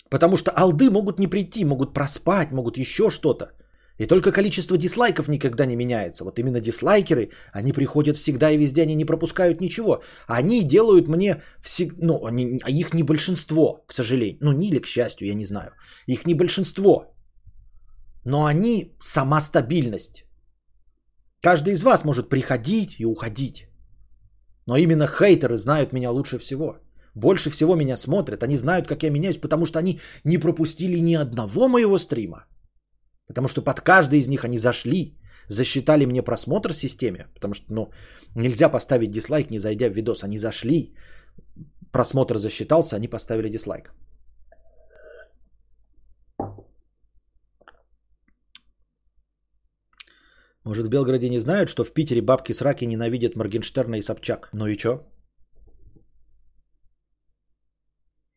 Потому что алды могут не прийти, могут проспать, могут еще что-то. И только количество дизлайков никогда не меняется. Вот именно дизлайкеры, они приходят всегда и везде, они не пропускают ничего. Они делают мне всегда, ну, они, а их не большинство, к сожалению. Ну, не или к счастью, я не знаю. Их не большинство. Но они сама стабильность. Каждый из вас может приходить и уходить. Но именно хейтеры знают меня лучше всего. больше всего меня смотрят, они знают, как я меняюсь, потому что они не пропустили ни одного моего стрима. Потому что под каждый из них они зашли, засчитали мне просмотр в системе, потому что, ну, нельзя поставить дизлайк, не зайдя в видос. Они зашли, просмотр засчитался, они поставили дизлайк. Может, в Белгороде не знают, что в Питере бабки с раки ненавидят Моргенштерна и Собчак? Ну и чё?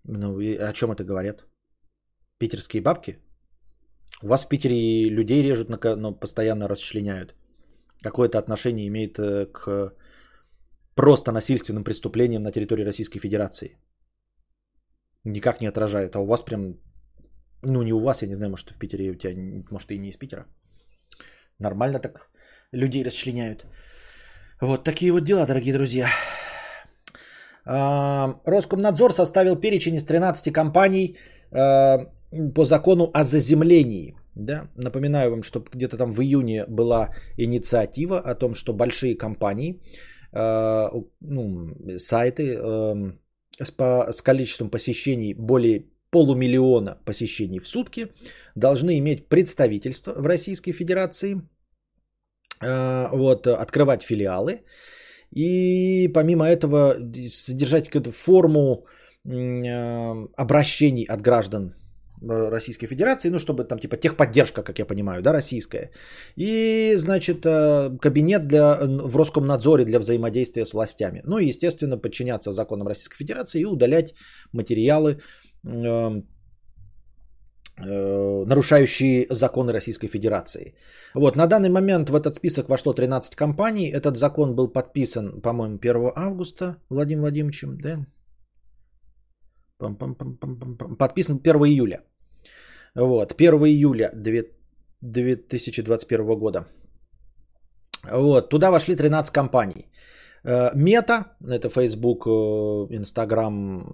Ну, и о чем это говорят? Питерские бабки? У вас в Питере людей режут, но постоянно расчленяют. Какое-то отношение имеет э, к просто насильственным преступлениям на территории Российской Федерации? Никак не отражает. А у вас прям, ну не у вас, я не знаю, может в Питере у тебя, может и не из Питера. Нормально так людей расчленяют. Вот такие вот дела, дорогие друзья. А, Роскомнадзор составил перечень из 13 компаний а, по закону о заземлении. Да? Напоминаю вам, что где-то там в июне была инициатива о том, что большие компании, а, ну, сайты с, с количеством посещений более полумиллиона посещений в сутки должны иметь представительство в Российской Федерации, вот, открывать филиалы и помимо этого содержать какую-то форму э, обращений от граждан э, Российской Федерации, ну, чтобы там типа техподдержка, как я понимаю, да, российская. И, значит, э, кабинет для, в Роскомнадзоре для взаимодействия с властями. Ну и, естественно, подчиняться законам Российской Федерации и удалять материалы Э, нарушающие законы Российской Федерации. Вот, на данный момент в этот список вошло 13 компаний. Этот закон был подписан, по-моему, 1 августа Владимиром Владимировичем, да? Подписан 1 июля. Вот, 1 июля 2021 года. Вот, туда вошли 13 компаний. Э, Мета, это Facebook, э, Instagram,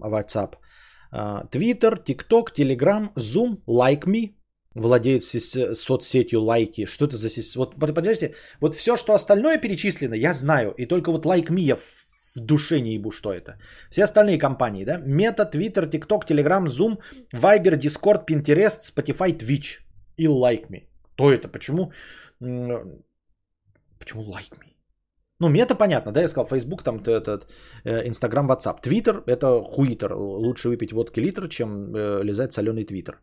WhatsApp – Твиттер, ТикТок, Телеграм, Zoom, Like Me, владеют соцсетью лайки. Что это за Вот, подождите, вот все, что остальное перечислено, я знаю. И только вот Like Me я в душе не ебу, что это. Все остальные компании, да? Мета, Твиттер, ТикТок, Телеграм, Zoom, Viber, Discord, Pinterest, Spotify, Twitch и Like Me. Кто это? Почему? Почему Like Me? Ну, мета понятно, да, я сказал, Facebook, там этот, э, Instagram, WhatsApp. Twitter – это хуитер. Лучше выпить водки литр, чем э, лизать соленый Твиттер.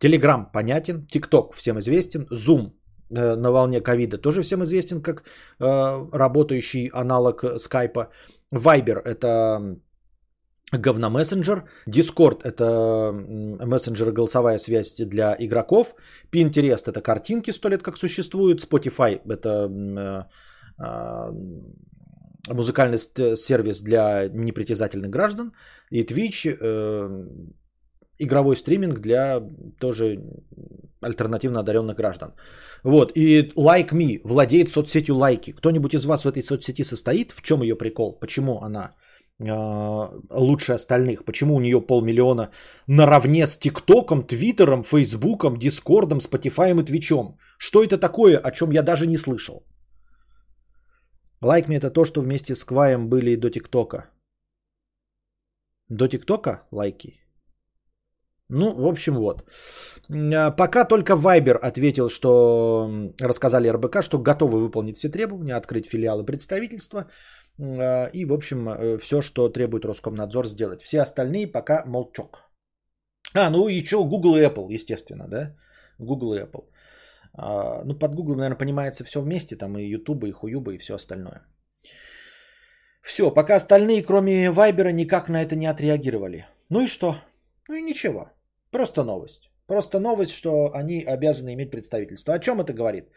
Telegram понятен, TikTok всем известен, Zoom э, на волне ковида тоже всем известен как э, работающий аналог скайпа. Viber – это говномессенджер. Discord – это мессенджер голосовая связь для игроков. Pinterest – это картинки сто лет как существуют. Spotify – это э, музыкальный сервис для непритязательных граждан, и Twitch э, игровой стриминг для тоже альтернативно одаренных граждан. Вот, и Like Me владеет соцсетью Лайки. Кто-нибудь из вас в этой соцсети состоит? В чем ее прикол? Почему она э, лучше остальных? Почему у нее полмиллиона наравне с ТикТоком, Твиттером, Фейсбуком, Дискордом, Спотифаем и Твичом? Что это такое, о чем я даже не слышал? Likee это то, что вместе с Кваем были и до ТикТока. До ТикТока Likee? Ну, в общем, вот. А, пока только Viber ответил, что рассказали РБК, что готовы выполнить все требования, открыть филиалы представительства а, и, в общем, э, все, что требует Роскомнадзор сделать. Все остальные пока молчок. А, ну и что, Google и Apple, естественно, да? Google и Apple. А, ну, под Google, наверное, понимается все вместе, там и YouTube, и Хуюба, и все остальное. Все, пока остальные, кроме Вайбера, никак на это не отреагировали. Ну и что? Ну и ничего. Просто новость. Просто новость, что они обязаны иметь представительство. О чем это говорит?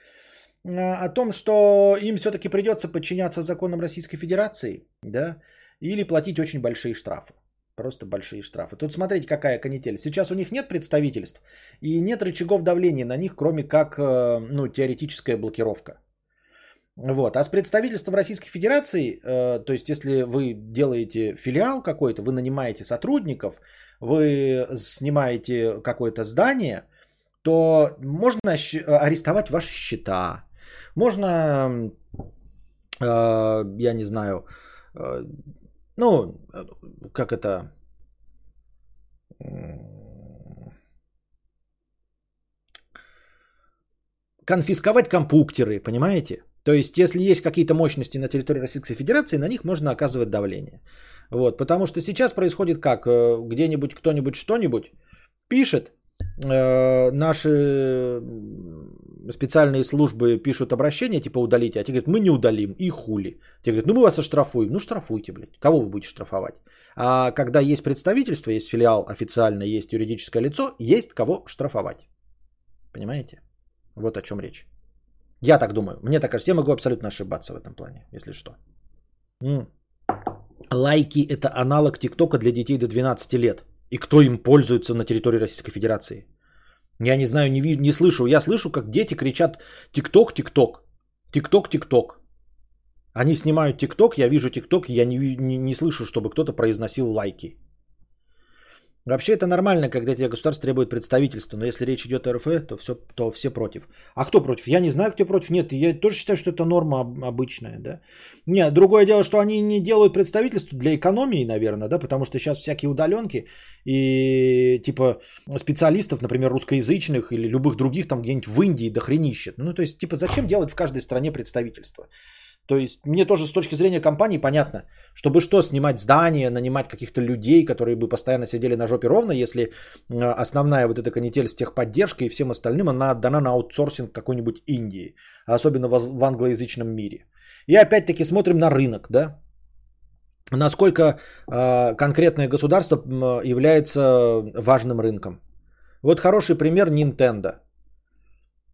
А, о том, что им все-таки придется подчиняться законам Российской Федерации, да, или платить очень большие штрафы. Просто большие штрафы. Тут смотрите, какая канитель. Сейчас у них нет представительств и нет рычагов давления на них, кроме как э, ну, теоретическая блокировка. Вот. А с представительством Российской Федерации, э, то есть если вы делаете филиал какой-то, вы нанимаете сотрудников, вы снимаете какое-то здание, то можно арестовать ваши счета. Можно, э, я не знаю, ну, как это, конфисковать компьютеры, понимаете? То есть, если есть какие-то мощности на территории Российской Федерации, на них можно оказывать давление. Вот, потому что сейчас происходит как? Э, где-нибудь кто-нибудь что-нибудь пишет, э, наши специальные службы пишут обращение, типа удалите, а те говорят, мы не удалим, и хули. Те говорят, ну мы вас оштрафуем. Ну штрафуйте, блядь. Кого вы будете штрафовать? А когда есть представительство, есть филиал официально, есть юридическое лицо, есть кого штрафовать. Понимаете? Вот о чем речь. Я так думаю. Мне так кажется. Я могу абсолютно ошибаться в этом плане, если что. М. Лайки – это аналог ТикТока для детей до 12 лет. И кто им пользуется на территории Российской Федерации? Я не знаю, не, не слышу. Я слышу, как дети кричат ТикТок, ТикТок. ТикТок, ТикТок. Они снимают ТикТок, я вижу ТикТок, я не, не, не слышу, чтобы кто-то произносил лайки. Вообще это нормально, когда тебе государство требует представительства, но если речь идет о РФ, то все, то все против. А кто против? Я не знаю, кто против. Нет, я тоже считаю, что это норма обычная. Да? Нет, другое дело, что они не делают представительство для экономии, наверное, да, потому что сейчас всякие удаленки и типа специалистов, например, русскоязычных или любых других там где-нибудь в Индии дохренищет. Ну, то есть, типа, зачем делать в каждой стране представительство? То есть мне тоже с точки зрения компании понятно, чтобы что, снимать здания, нанимать каких-то людей, которые бы постоянно сидели на жопе ровно, если основная вот эта канитель с техподдержкой и всем остальным, она отдана на аутсорсинг какой-нибудь Индии, особенно в англоязычном мире. И опять-таки смотрим на рынок, да, насколько э, конкретное государство является важным рынком. Вот хороший пример Nintendo.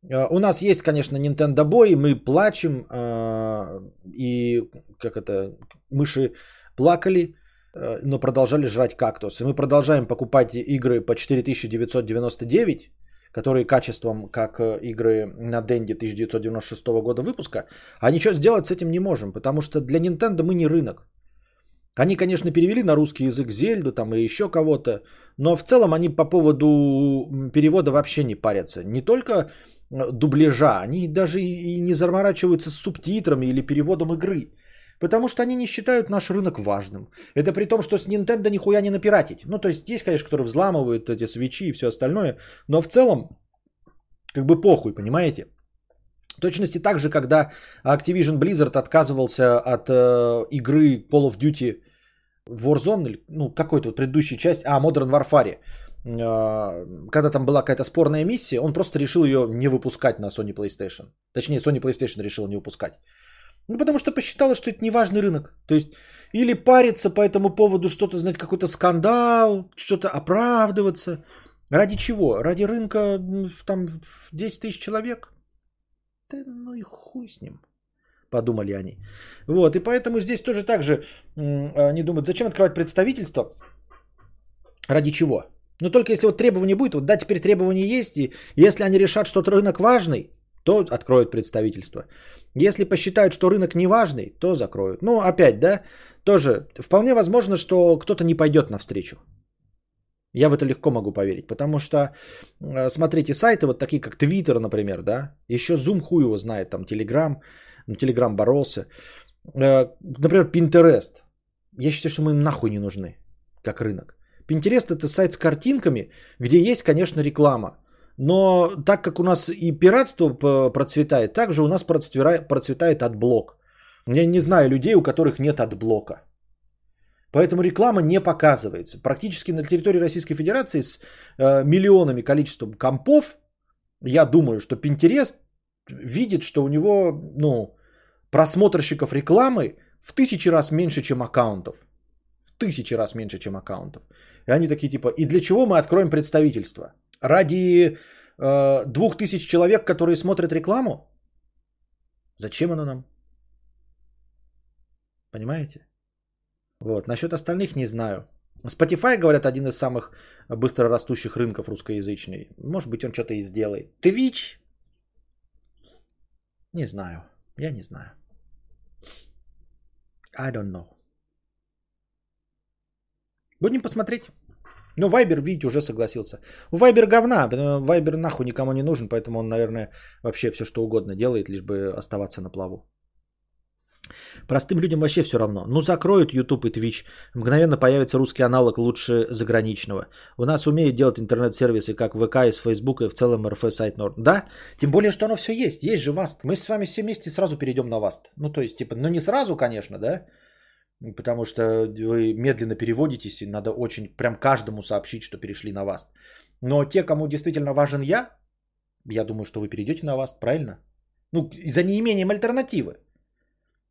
Э, у нас есть, конечно, Nintendo Boy, мы плачем, э, и как это, мыши плакали, э, но продолжали жрать кактус. И мы продолжаем покупать игры по 4999, которые качеством, как игры на Денде 1996 года выпуска, а ничего сделать с этим не можем, потому что для Nintendo мы не рынок. Они, конечно, перевели на русский язык Зельду там и еще кого-то, но в целом они по поводу перевода вообще не парятся. Не только дубляжа, они даже и не заморачиваются с субтитрами или переводом игры. Потому что они не считают наш рынок важным. Это при том, что с Nintendo нихуя не напиратить. Ну, то есть есть, конечно, которые взламывают эти свечи и все остальное. Но в целом, как бы похуй, понимаете? В точности так же, когда Activision Blizzard отказывался от э, игры Call of Duty Warzone, ну, какой-то вот предыдущей части, а, Modern Warfare, когда там была какая-то спорная миссия, он просто решил ее не выпускать на Sony PlayStation. Точнее, Sony PlayStation решил не выпускать. Ну, потому что посчитала, что это не важный рынок. То есть, или париться по этому поводу, что-то, знаете, какой-то скандал, что-то оправдываться. Ради чего? Ради рынка там в 10 тысяч человек? Да ну и хуй с ним, подумали они. Вот, и поэтому здесь тоже так же они думают, зачем открывать представительство? Ради чего? Но только если вот требование будет, вот да, теперь требования есть, и если они решат, что рынок важный, то откроют представительство. Если посчитают, что рынок не важный, то закроют. Ну, опять, да, тоже вполне возможно, что кто-то не пойдет навстречу. Я в это легко могу поверить, потому что, э, смотрите, сайты вот такие, как Twitter, например, да, еще Zoom хуй его знает, там Telegram, ну, Telegram боролся. Э, например, Pinterest. Я считаю, что мы им нахуй не нужны, как рынок. Pinterest это сайт с картинками, где есть, конечно, реклама. Но так как у нас и пиратство процветает, так же у нас процветает adblock. Я не знаю людей, у которых нет adblock а. Поэтому реклама не показывается. Практически на территории Российской Федерации с э, миллионами количеством компов, я думаю, что Pinterest видит, что у него ну, просмотрщиков рекламы в тысячи раз меньше, чем аккаунтов. В тысячи раз меньше, чем аккаунтов. И они такие типа, и для чего мы откроем представительство? Ради э, двух тысяч человек, которые смотрят рекламу? Зачем оно нам? Понимаете? Вот. Насчет остальных не знаю. Spotify, говорят, один из самых быстро растущих рынков русскоязычный. Может быть, он что-то и сделает. Twitch? Не знаю. Я не знаю. I don't know. Будем посмотреть. Ну, Вайбер, видите, уже согласился. Вайбер говна. Вайбер нахуй никому не нужен, поэтому он, наверное, вообще все что угодно делает, лишь бы оставаться на плаву. Простым людям вообще все равно. Ну, закроют YouTube и Twitch, мгновенно появится русский аналог лучше заграничного. У нас умеют делать интернет-сервисы, как ВК из Facebook и в целом РФ сайт Норд. Да, тем более, что оно все есть. Есть же Васт. Мы с вами все вместе сразу перейдем на Васт. Ну, то есть, типа, ну не сразу, конечно, да, потому что вы медленно переводитесь, и надо очень прям каждому сообщить, что перешли на Васт. Но те, кому действительно важен я, я думаю, что вы перейдете на Васт, правильно? Ну, за неимением альтернативы.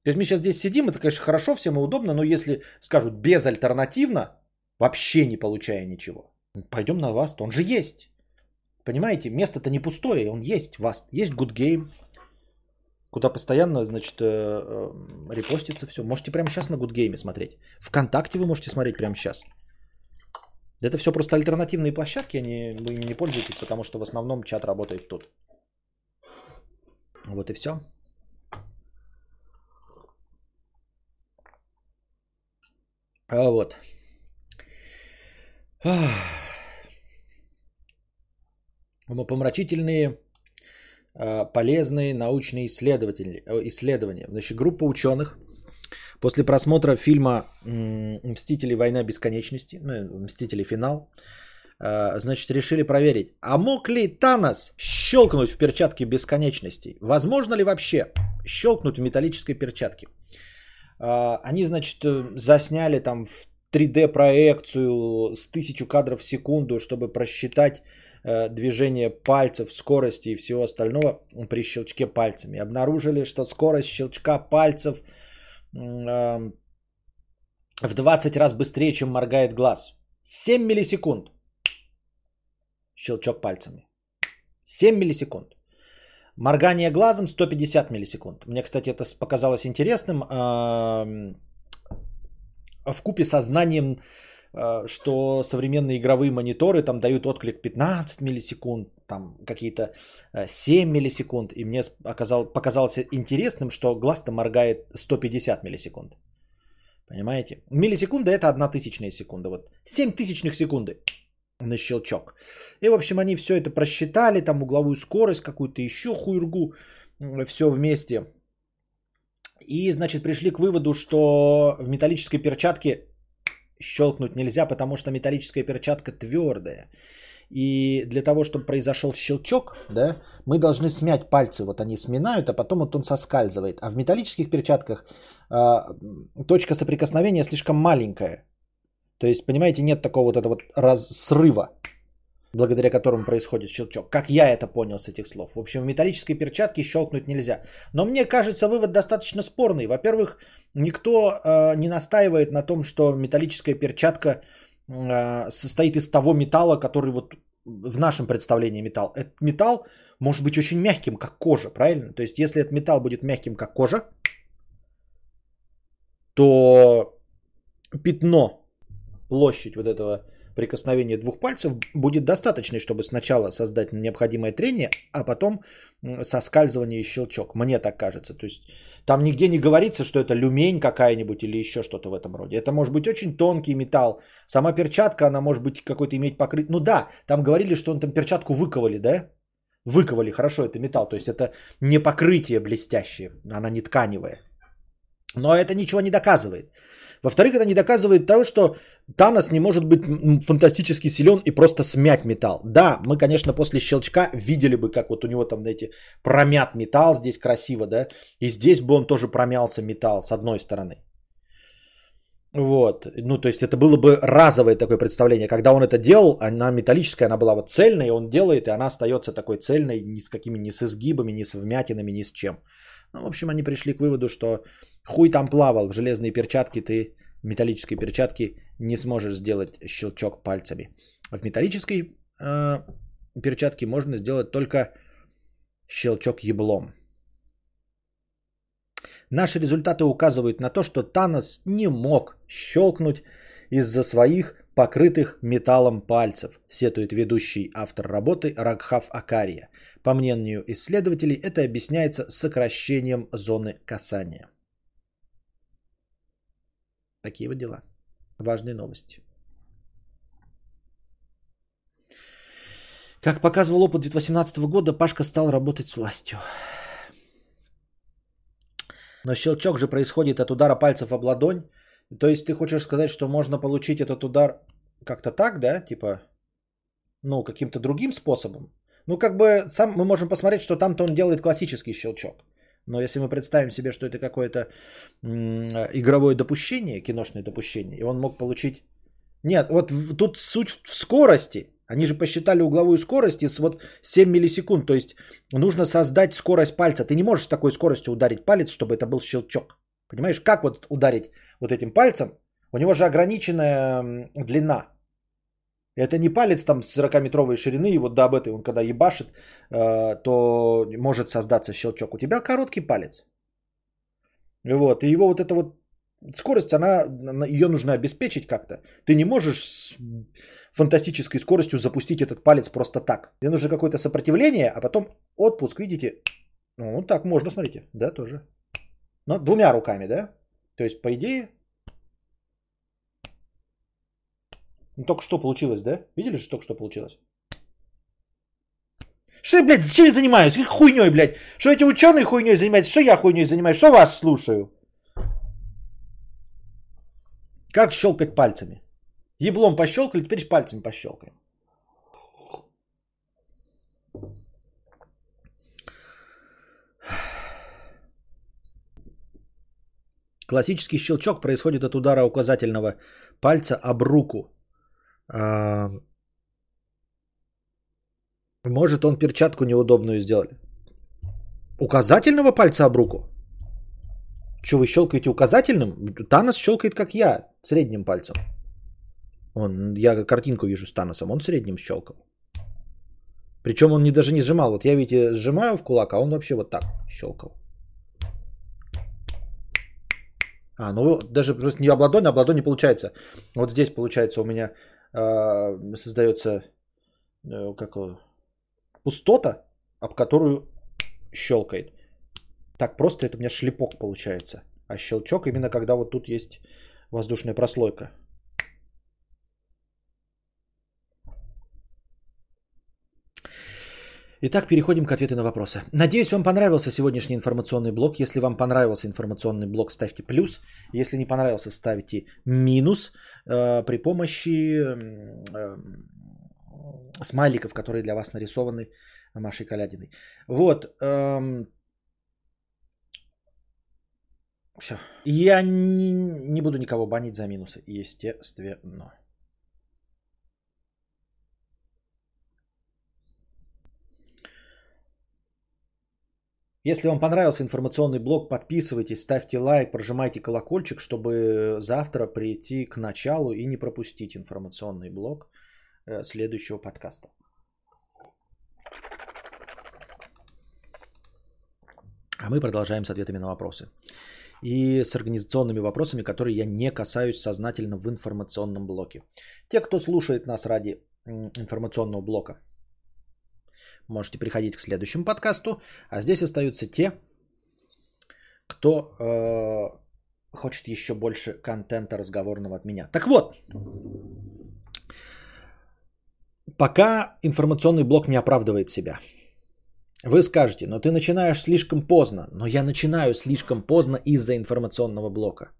То есть мы сейчас здесь сидим, это, конечно, хорошо, всем и удобно, но если скажут безальтернативно, вообще не получая ничего, пойдем на Васт, он же есть. Понимаете, место-то не пустое, он есть, Васт, есть Good Game, куда постоянно, значит, э, э, репостится все. Можете прямо сейчас на Game смотреть. Вконтакте вы можете смотреть прямо сейчас. Это все просто альтернативные площадки, они, вы ими не пользуетесь, потому что в основном чат работает тут. Вот и все. А вот. Умопомрачительные полезные научные э, исследования. Значит, группа ученых после просмотра фильма «Мстители. Война бесконечности», ну, «Мстители. Финал», значит, решили проверить, а мог ли Танос щелкнуть в перчатке бесконечности? Возможно ли вообще щелкнуть в металлической перчатке? Они, значит, засняли там в 3D проекцию с тысячу кадров в секунду, чтобы просчитать Э, движение пальцев, скорости и всего остального при щелчке пальцами. Обнаружили, что скорость щелчка пальцев в 20 раз быстрее, чем моргает глаз. 7 миллисекунд. Щелчок пальцами. 7 миллисекунд. Моргание глазом 150 миллисекунд. Мне, кстати, это показалось интересным. В купе со знанием что современные игровые мониторы там дают отклик 15 миллисекунд, там какие-то 7 э, миллисекунд. И мне оказал, показалось интересным, что глаз-то моргает 150 миллисекунд. Понимаете? Миллисекунда это одна тысячная секунда. Вот 7 тысячных секунды на щелчок. И, в общем, они все это просчитали, там угловую скорость какую-то, еще хуйргу, все вместе. И, значит, пришли к выводу, что в металлической перчатке щелкнуть нельзя, потому что металлическая перчатка твердая. И для того, чтобы произошел щелчок, да, мы должны смять пальцы. Вот они сминают, а потом вот он соскальзывает. А в металлических перчатках э, точка соприкосновения слишком маленькая. То есть, понимаете, нет такого вот этого раз срыва благодаря которому происходит щелчок. Как я это понял с этих слов. В общем, в металлической перчатке щелкнуть нельзя. Но мне кажется, вывод достаточно спорный. Во-первых, никто э, не настаивает на том, что металлическая перчатка э, состоит из того металла, который вот в нашем представлении металл. Этот металл может быть очень мягким, как кожа, правильно? То есть, если этот металл будет мягким, как кожа, то пятно, площадь вот этого прикосновение двух пальцев будет достаточной, чтобы сначала создать необходимое трение, а потом соскальзывание и щелчок. Мне так кажется. То есть там нигде не говорится, что это люмень какая-нибудь или еще что-то в этом роде. Это может быть очень тонкий металл. Сама перчатка, она может быть какой-то иметь покрытие. Ну да, там говорили, что он там перчатку выковали, да? Выковали, хорошо, это металл. То есть это не покрытие блестящее, она не тканевая. Но это ничего не доказывает. Во-вторых, это не доказывает того, что Танос не может быть фантастически силен и просто смять металл. Да, мы, конечно, после щелчка видели бы, как вот у него там, знаете, промят металл здесь красиво, да, и здесь бы он тоже промялся металл с одной стороны. Вот, ну то есть это было бы разовое такое представление. Когда он это делал, она металлическая, она была вот цельная, и он делает, и она остается такой цельной, ни с какими, ни с изгибами, ни с вмятинами, ни с чем. Ну, в общем, они пришли к выводу, что хуй там плавал, в железные перчатки ты, металлической перчатки, не сможешь сделать щелчок пальцами. В металлической э, перчатке можно сделать только щелчок еблом. Наши результаты указывают на то, что Танос не мог щелкнуть из-за своих покрытых металлом пальцев, сетует ведущий автор работы Рагхав Акария. По мнению исследователей, это объясняется сокращением зоны касания. Такие вот дела. Важные новости. Как показывал опыт 2018 года, Пашка стал работать с властью. Но щелчок же происходит от удара пальцев об ладонь. То есть ты хочешь сказать, что можно получить этот удар как-то так, да? Типа, ну, каким-то другим способом. Ну, как бы сам мы можем посмотреть, что там-то он делает классический щелчок. Но если мы представим себе, что это какое-то игровое допущение, киношное допущение, и он мог получить... Нет, вот тут суть в скорости. Они же посчитали угловую скорость из вот 7 миллисекунд. То есть нужно создать скорость пальца. Ты не можешь с такой скоростью ударить палец, чтобы это был щелчок. Понимаешь, как вот ударить вот этим пальцем? У него же ограниченная длина. Это не палец там с 40-метровой ширины, и вот до об этой он когда ебашит, э, то может создаться щелчок. У тебя короткий палец. Вот, и его вот эта вот скорость, она, ее нужно обеспечить как-то. Ты не можешь с фантастической скоростью запустить этот палец просто так. Тебе нужно какое-то сопротивление, а потом отпуск, видите? Ну, так можно, смотрите, да, тоже. Но двумя руками, да? То есть, по идее, Ну, только что получилось, да? Видели, что только что получилось? Что я, блядь, зачем я занимаюсь? Как хуйней, блядь? Что эти ученые хуйней занимаются? Что я хуйней занимаюсь? Что вас слушаю? Как щелкать пальцами? Еблом пощелкали, теперь пальцами пощелкаем. Классический щелчок происходит от удара указательного пальца об руку может, он перчатку неудобную сделали. Указательного пальца об руку? Что, вы щелкаете указательным? Танос щелкает, как я, средним пальцем. Он, я картинку вижу с Таносом, он средним щелкал. Причем он не, даже не сжимал. Вот я, видите, сжимаю в кулак, а он вообще вот так щелкал. А, ну даже просто не об ладонь, а об ладонь не получается. Вот здесь получается у меня создается э, как, пустота, об которую щелкает. Так просто это у меня шлепок получается. А щелчок именно когда вот тут есть воздушная прослойка. Итак, переходим к ответу на вопросы. Надеюсь, вам понравился сегодняшний информационный блок. Если вам понравился информационный блок, ставьте плюс. Если не понравился, ставьте минус э, при помощи э, смайликов, которые для вас нарисованы Машей Калядиной. Вот. Эм, все. Я не, не буду никого банить за минусы, естественно. Если вам понравился информационный блог, подписывайтесь, ставьте лайк, прожимайте колокольчик, чтобы завтра прийти к началу и не пропустить информационный блог э, следующего подкаста. А мы продолжаем с ответами на вопросы. И с организационными вопросами, которые я не касаюсь сознательно в информационном блоке. Те, кто слушает нас ради информационного блока, можете приходить к следующему подкасту. А здесь остаются те, кто э, хочет еще больше контента разговорного от меня. Так вот, пока информационный блок не оправдывает себя. Вы скажете, но ты начинаешь слишком поздно. Но я начинаю слишком поздно из-за информационного блока.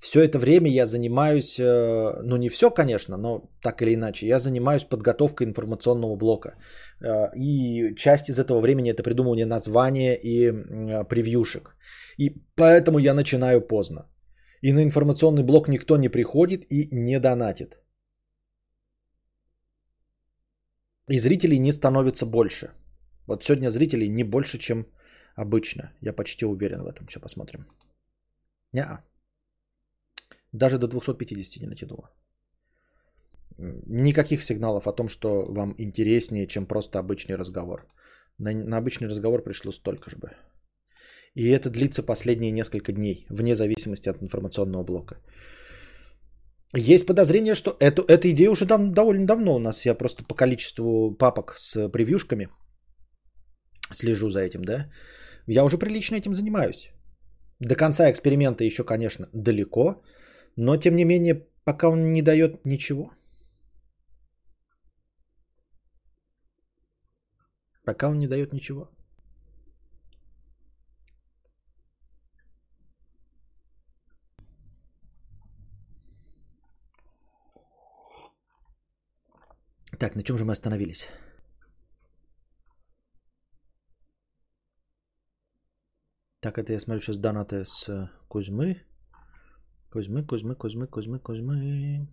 Все это время я занимаюсь, э, ну не все, конечно, но так или иначе, я занимаюсь подготовкой информационного блока. Э, и часть из этого времени это придумывание названия и превьюшек. И поэтому я начинаю поздно. И на информационный блок никто не приходит и не донатит. И зрителей не становится больше. Вот сегодня зрителей не больше, чем обычно. Я почти уверен в этом. Сейчас посмотрим. Не-а. Даже до 250 не натянуло. Никаких сигналов о том, что вам интереснее, чем просто обычный разговор. На, на обычный разговор пришло столько же бы. И это длится последние несколько дней, вне зависимости от информационного блока. Есть подозрение, что эту, эта идея уже дав, довольно давно у нас. Я просто по количеству папок с превьюшками слежу за этим, да. Я уже прилично этим занимаюсь. До конца эксперимента еще, конечно, далеко. Но, тем не менее, пока он не дает ничего. Пока он не дает ничего. Так, на чем же мы остановились? Так, это я смотрю сейчас донаты с э, Кузьмы. Кузьмы, Кузьмы, Кузьмы, Кузьмы, Кузьмы.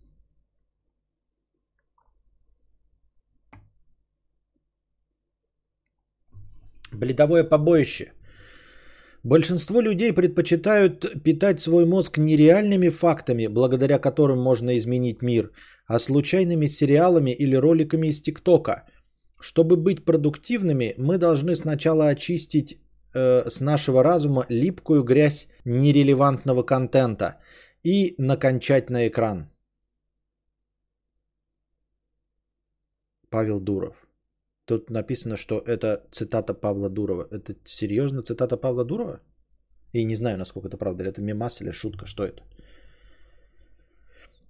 Бледовое побоище. Большинство людей предпочитают питать свой мозг не реальными фактами, благодаря которым можно изменить мир, а случайными сериалами или роликами из ТикТока. Чтобы быть продуктивными, мы должны сначала очистить э, с нашего разума липкую грязь нерелевантного контента и накончать на экран. Павел Дуров. Тут написано, что это цитата Павла Дурова. Это серьезно цитата Павла Дурова? И не знаю, насколько это правда. Или это мемас или шутка. Что это?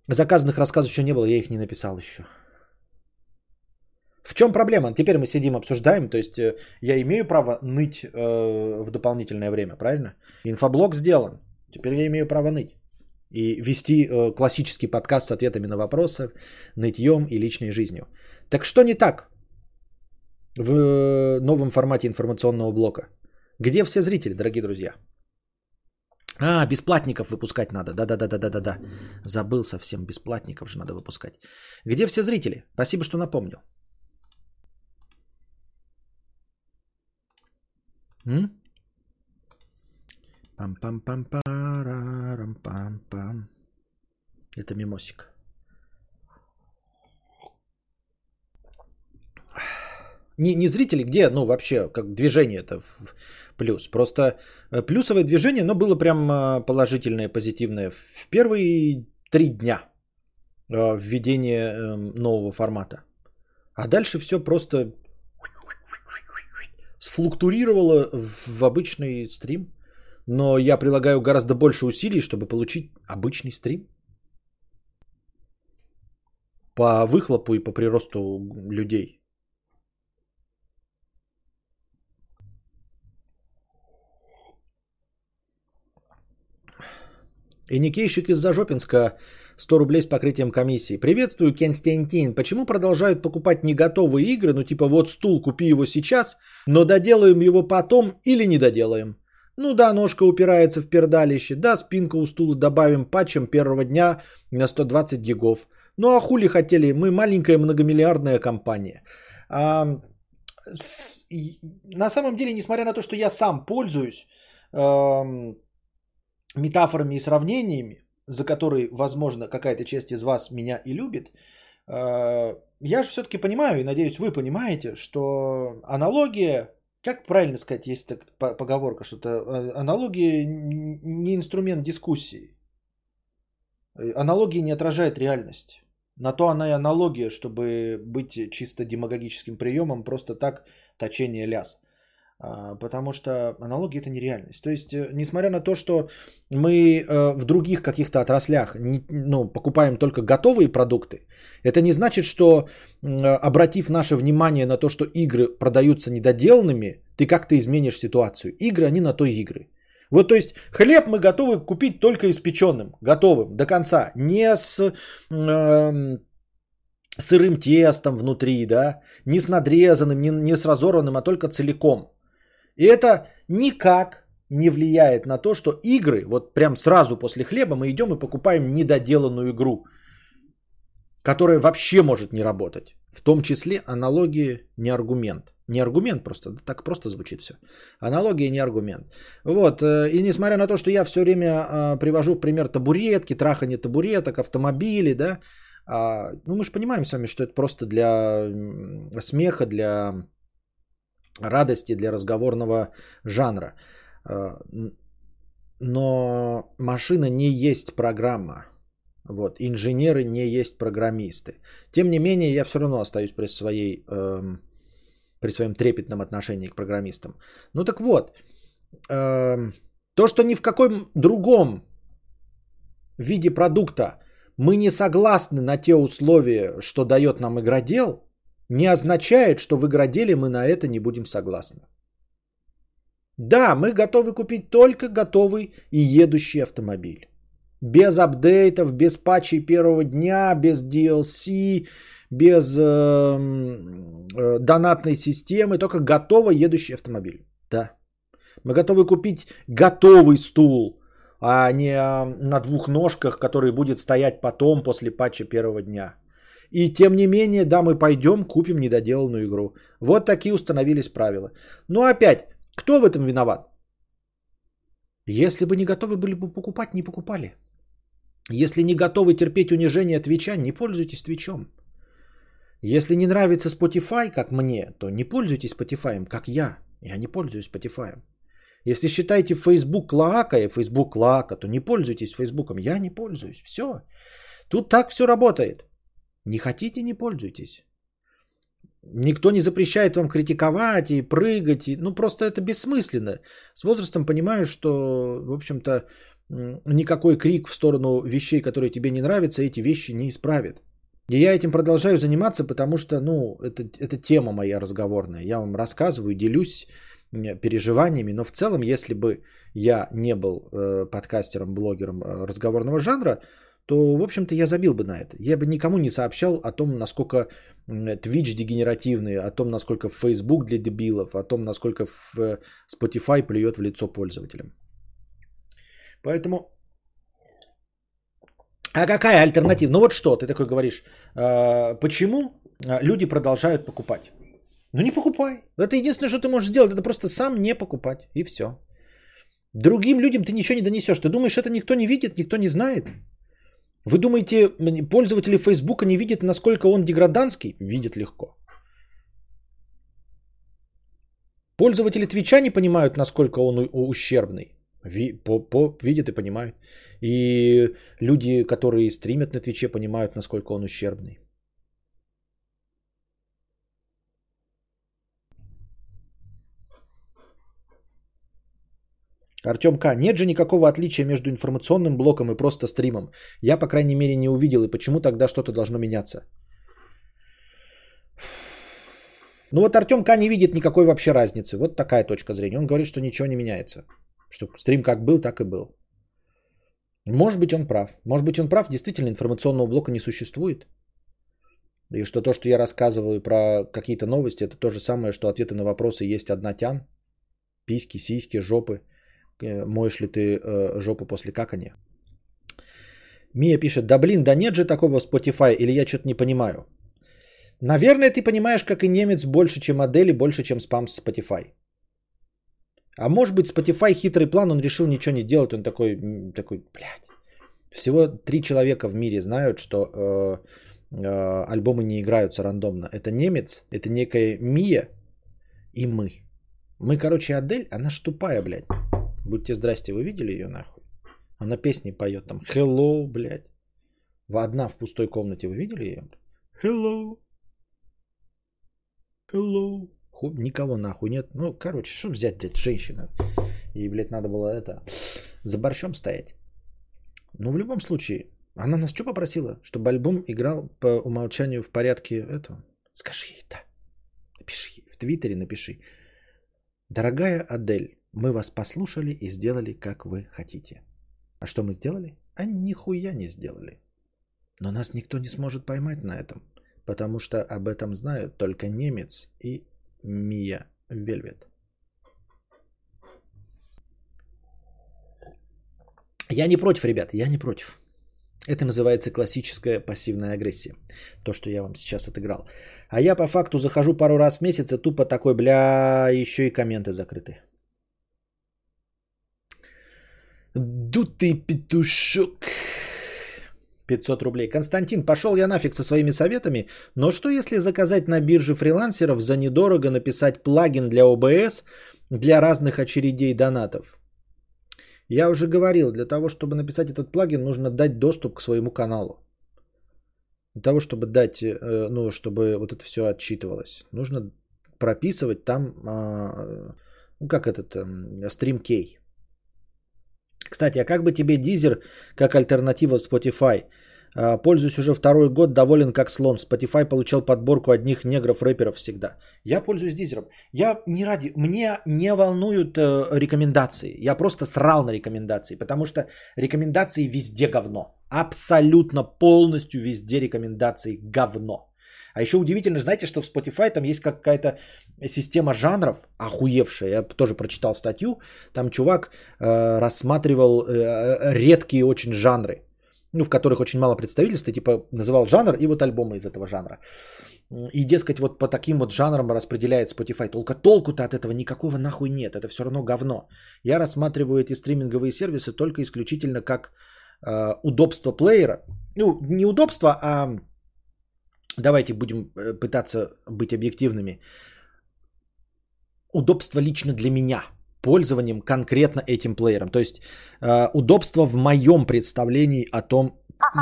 Заказанных рассказов еще не было, я их не написал еще. В чем проблема? Теперь мы сидим, обсуждаем. То есть э, я имею право ныть э, в дополнительное время, правильно? Инфоблог сделан. Теперь я имею право ныть. И вести э, классический подкаст с ответами на вопросы, нытьем и личной жизнью. Так что не так? в новом формате информационного блока. Где все зрители, дорогие друзья? А, бесплатников выпускать надо. Да-да-да-да-да-да. Забыл совсем, бесплатников же надо выпускать. Где все зрители? Спасибо, что напомнил. М? Пам-пам-пам-парам-пам-пам. Это мимосик. Не, не зрители, где, ну, вообще, как движение это в плюс. Просто э, плюсовое движение, но было прям э, положительное, позитивное в первые три дня э, введения эм, нового формата. А дальше все просто сфлуктурировало в обычный стрим. Но я прилагаю гораздо больше усилий, чтобы получить обычный стрим. По выхлопу и по приросту людей. И Никейщик из Зажопинска 100 рублей с покрытием комиссии. Приветствую, Константин. Почему продолжают покупать не готовые игры? Ну типа вот стул, купи его сейчас, но доделаем его потом или не доделаем. Ну да, ножка упирается в пердалище. Да, спинка у стула добавим патчем первого дня на 120 гигов. Ну а хули хотели? Мы маленькая многомиллиардная компания. А, с, на самом деле, несмотря на то, что я сам пользуюсь... Эм, метафорами и сравнениями, за которые, возможно, какая-то часть из вас меня и любит, э, я же все-таки понимаю, и надеюсь, вы понимаете, что аналогия, как правильно сказать, есть так поговорка, что-то э, аналогия не инструмент дискуссии. Э, аналогия не отражает реальность. На то она и аналогия, чтобы быть чисто демагогическим приемом, просто так точение ляс. А, потому что аналогия это нереальность. То есть, э, несмотря на то, что мы э, в других каких-то отраслях ну, покупаем только готовые продукты, это не значит, что обратив наше внимание на то, что игры продаются недоделанными, ты как-то изменишь ситуацию. Игры, они на то игры. Вот, то есть, хлеб мы готовы купить только испеченным, готовым до конца, не с э, сырым тестом внутри, да, не с надрезанным, не, не с разорванным, а только целиком. И это никак не влияет на то, что игры, вот прям сразу после хлеба мы идем и покупаем недоделанную игру, которая вообще может не работать. В том числе аналогии не аргумент. Не аргумент просто, так просто звучит все. Аналогия не аргумент. Вот, э, и несмотря на то, что я все время а, привожу в пример табуретки, трахание табуреток, автомобили, да, а, ну мы же понимаем с вами, что это просто для смеха, для радости для разговорного жанра. Э, но машина не есть программа. Вот, инженеры не есть программисты. Тем не менее, я все равно остаюсь при, своей, эм, при своем трепетном отношении к программистам. Ну так вот, эм, то, что ни в каком другом виде продукта мы не согласны на те условия, что дает нам игродел, не означает, что в игроделе мы на это не будем согласны. Да, мы готовы купить только готовый и едущий автомобиль. Без апдейтов, без патчей первого дня, без DLC, без э, э, донатной системы, только готово едущий автомобиль. Да. Мы готовы купить готовый стул, а не э, на двух ножках, который будет стоять потом после патча первого дня. И тем не менее, да, мы пойдем, купим недоделанную игру. Вот такие установились правила. Но опять, кто в этом виноват? Если бы не готовы были бы покупать, не покупали. Если не готовы терпеть унижение Твича, не пользуйтесь Твичом. Если не нравится Spotify, как мне, то не пользуйтесь Spotify, как я. Я не пользуюсь Spotify. Если считаете Facebook клоака и Facebook клоака, то не пользуйтесь Facebook. Я не пользуюсь. Все. Тут так все работает. Не хотите, не пользуйтесь. Никто не запрещает вам критиковать и прыгать. И, ну, просто это бессмысленно. С возрастом понимаю, что, в общем-то, никакой крик в сторону вещей, которые тебе не нравятся, эти вещи не исправят. И я этим продолжаю заниматься, потому что, ну, это, это тема моя разговорная. Я вам рассказываю, делюсь переживаниями, но в целом, если бы я не был э, подкастером, блогером э, разговорного жанра, то, в общем-то, я забил бы на это. Я бы никому не сообщал о том, насколько Twitch дегенеративный, о том, насколько Facebook для дебилов, о том, насколько Spotify плюет в лицо пользователям. Поэтому... А какая альтернатива? Ну вот что, ты такой говоришь, а, почему а, люди продолжают покупать? Ну не покупай. Это единственное, что ты можешь сделать, это просто сам не покупать. И все. Другим людям ты ничего не донесешь. Ты думаешь, это никто не видит, никто не знает? Вы думаете, пользователи Фейсбука не видят, насколько он деграданский? Видят легко. Пользователи Твича не понимают, насколько он ущербный. Ви, по, по, видят и понимают. И люди, которые стримят на Твиче, понимают, насколько он ущербный. Артем К. Нет же никакого отличия между информационным блоком и просто стримом. Я, по крайней мере, не увидел. И почему тогда что-то должно меняться? Ну вот Артем К. не видит никакой вообще разницы. Вот такая точка зрения. Он говорит, что ничего не меняется. Что стрим как был, так и был. Может быть, он прав. Может быть, он прав. Действительно, информационного блока не существует. И что то, что я рассказываю про какие-то новости, это то же самое, что ответы на вопросы есть однотян. Письки, сиськи, жопы. Э, моешь ли ты э, жопу после какания? Мия пишет, да блин, да нет же такого Spotify, или я что-то не понимаю. Наверное, ты понимаешь, как и немец, больше, чем модели, больше, чем спам с Spotify. А может быть, Spotify хитрый план, он решил ничего не делать, он такой, такой, блядь. Всего три человека в мире знают, что э, э, альбомы не играются рандомно. Это немец, это некая Мия и мы. Мы, короче, Адель, она ж тупая, блядь. Будьте здрасте, вы видели ее нахуй? Она песни поет там. Hello, блядь. В одна в пустой комнате. Вы видели ее? Hello. Hello. Ху, никого нахуй нет. Ну, короче, что взять, блядь, женщина? И, блядь, надо было это, за борщом стоять. Ну, в любом случае, она нас что попросила? Чтобы альбом играл по умолчанию в порядке этого? Скажи ей, да. Напиши ей. В Твиттере напиши. Дорогая Адель, мы вас послушали и сделали, как вы хотите. А что мы сделали? А нихуя не сделали. Но нас никто не сможет поймать на этом, потому что об этом знают только немец и Мия Вельвет. Я не против, ребят, я не против. Это называется классическая пассивная агрессия. То, что я вам сейчас отыграл. А я по факту захожу пару раз в месяц и тупо такой, бля, еще и комменты закрыты. Дутый петушок. 500 рублей. Константин, пошел я нафиг со своими советами, но что если заказать на бирже фрилансеров за недорого написать плагин для ОБС для разных очередей донатов? Я уже говорил, для того, чтобы написать этот плагин, нужно дать доступ к своему каналу. Для того, чтобы дать, э, ну, чтобы вот это все отчитывалось, нужно прописывать там, а, ну, как этот, стрим кей. Кстати, а как бы тебе Дизер как альтернатива Spotify? А, пользуюсь уже второй год, доволен как слон. Spotify получал подборку одних негров-рэперов всегда. Я пользуюсь Дизером. Я не ради... Мне не волнуют э, рекомендации. Я просто срал на рекомендации, потому что рекомендации везде говно. Абсолютно полностью везде рекомендации говно. А еще удивительно, знаете, что в Spotify там есть какая-то система жанров охуевшая. Я тоже прочитал статью. Там чувак э, рассматривал э, редкие очень жанры, ну, в которых очень мало представительства, типа называл жанр и вот альбомы из этого жанра. И, дескать, вот по таким вот жанрам распределяет Spotify. Только толку-то от этого никакого нахуй нет. Это все равно говно. Я рассматриваю эти стриминговые сервисы только исключительно как э, удобство плеера. Ну, не удобство, а давайте будем э, пытаться быть объективными. Удобство лично для меня пользованием конкретно этим плеером. То есть э, удобство в моем представлении о том,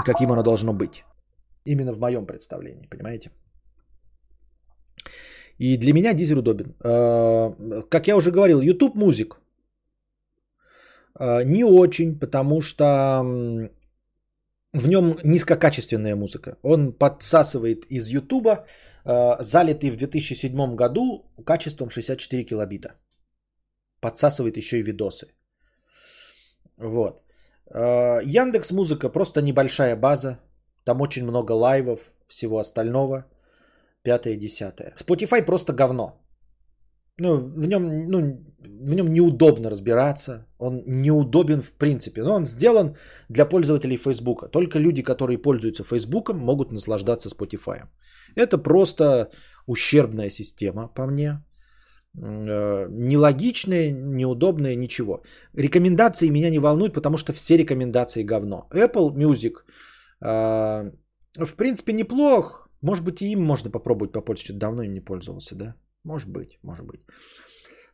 каким оно должно быть. Именно в моем представлении, понимаете? И для меня дизель удобен. Э, как я уже говорил, YouTube музик. Э, не очень, потому что в нем низкокачественная музыка. Он подсасывает из YouTube, э, залитый в 2007 году качеством 64 килобита. Подсасывает еще и видосы. Вот. Яндекс Музыка просто небольшая база. Там очень много лайвов, всего остального пятое, десятое. Spotify просто говно. Ну, в нем, ну, в нем неудобно разбираться. Он неудобен в принципе. Но он сделан для пользователей Facebook. Только люди, которые пользуются Facebook, могут наслаждаться Spotify. Это просто ущербная система, по мне. Э, нелогичная, неудобная, ничего. Рекомендации меня не волнуют, потому что все рекомендации говно. Apple Music, э, в принципе, неплох может быть, и им можно попробовать попользоваться. Давно им не пользовался, да? Может быть, может быть.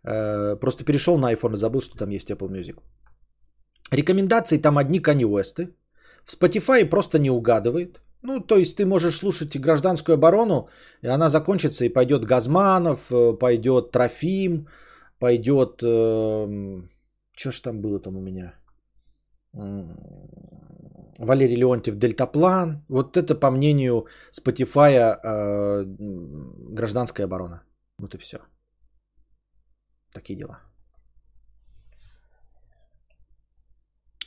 Э, просто перешел на iPhone и забыл, что там есть Apple Music. Рекомендации там одни Kanye West. В Spotify просто не угадывает. Ну, то есть ты можешь слушать гражданскую оборону, и она закончится, и пойдет Газманов, э, пойдет Трофим, пойдет... Э, что ж там было там у меня? Валерий Леонтьев «Дельтаплан». Вот это, по мнению Spotify, э, гражданская оборона. Вот и все. Такие дела.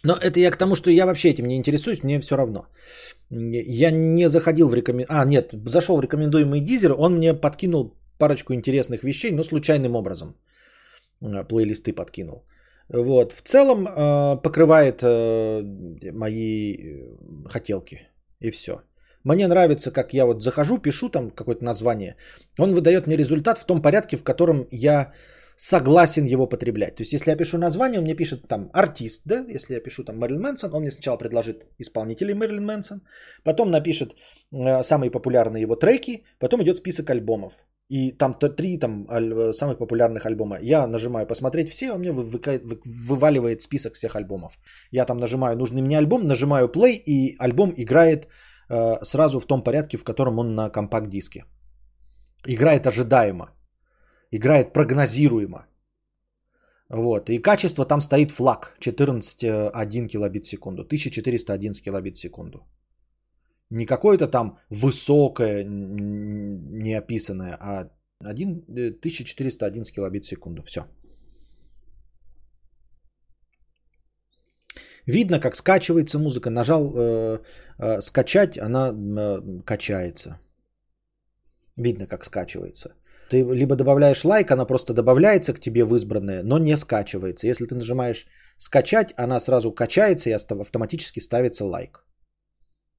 Но это я к тому, что я вообще этим не интересуюсь, мне все равно. Я не заходил в рекомен... А, нет, зашел в рекомендуемый дизер, он мне подкинул парочку интересных вещей, но случайным образом. Э, плейлисты подкинул. Вот. В целом э, покрывает э, мои хотелки. И все. Мне нравится, как я вот захожу, пишу там какое-то название. Он выдает мне результат в том порядке, в котором я согласен его потреблять. То есть, если я пишу название, он мне пишет там артист, да, если я пишу там Мэрилин Мэнсон, он мне сначала предложит исполнителей Мэрилин Мэнсон, потом напишет э, самые популярные его треки, потом идет список альбомов. И там три там, аль- самых популярных альбома. Я нажимаю посмотреть все, он мне вы- вы- вываливает список всех альбомов. Я там нажимаю нужный мне альбом, нажимаю play, и альбом играет э, сразу в том порядке, в котором он на компакт-диске. Играет ожидаемо. Играет прогнозируемо. Вот. И качество там стоит флаг 14,1 килобит в секунду. 1411 килобит в секунду. Не какое-то там высокое, не описанное, а 1411 э, килобит в секунду. Все. Видно, как скачивается музыка. Нажал э, э, скачать, она э, качается. Видно, как скачивается. Ты либо добавляешь лайк, она просто добавляется к тебе в избранное, но не скачивается. Если ты нажимаешь скачать, она сразу качается и автоматически ставится лайк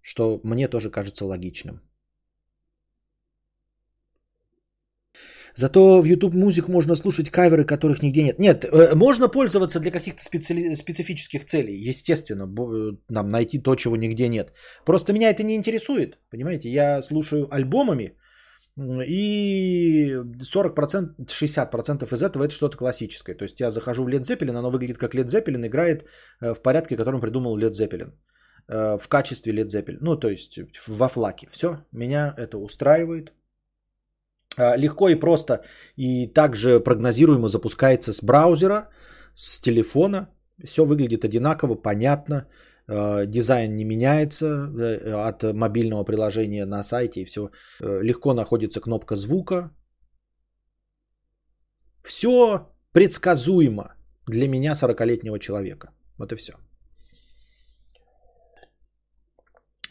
что мне тоже кажется логичным. Зато в YouTube музык можно слушать каверы, которых нигде нет. Нет, э, можно пользоваться для каких-то специ... специфических целей. Естественно, нам найти то, чего нигде нет. Просто меня это не интересует. Понимаете, я слушаю альбомами, и 40%, 60% из этого это что-то классическое. То есть я захожу в Led Zeppelin, оно выглядит как Led Zeppelin, играет э, в порядке, которым придумал Led Zeppelin. Э, в качестве Led Zeppelin. Ну, то есть во флаке. Все, меня это устраивает. Э, легко и просто и также прогнозируемо запускается с браузера, с телефона. Все выглядит одинаково, понятно. Э, дизайн не меняется от мобильного приложения на сайте и все. Легко находится кнопка звука. Все предсказуемо для меня 40-летнего человека. Вот и все.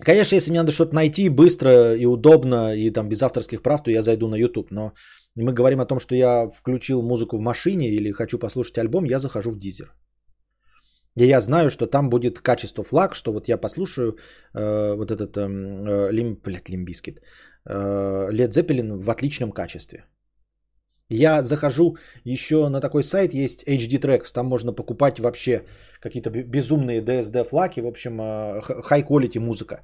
Конечно, если мне надо что-то найти быстро и удобно, и там без авторских прав, то я зайду на YouTube. Но мы говорим о том, что я включил музыку в машине или хочу послушать альбом, я захожу в Deezer. И я знаю, что там будет качество флаг, что вот я послушаю э, вот этот э, лим, блядь, лимбискит, э, Led Zeppelin в отличном качестве. Я захожу еще на такой сайт, есть HD Tracks, там можно покупать вообще какие-то безумные DSD флаги, в общем, э, high quality музыка.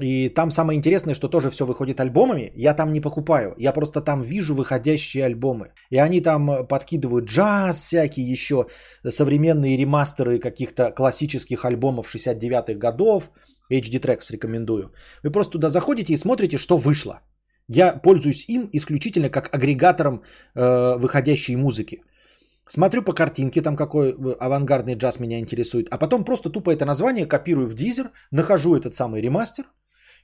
И там самое интересное, что тоже все выходит альбомами. Я там не покупаю. Я просто там вижу выходящие альбомы. И они там э, подкидывают джаз всякие еще, современные ремастеры каких-то классических альбомов 69-х годов. HD Tracks рекомендую. Вы просто туда заходите и смотрите, что вышло. Я пользуюсь им исключительно как агрегатором э, выходящей музыки. Смотрю по картинке, там какой э, авангардный джаз меня интересует, а потом просто тупо это название копирую в дизер, нахожу этот самый ремастер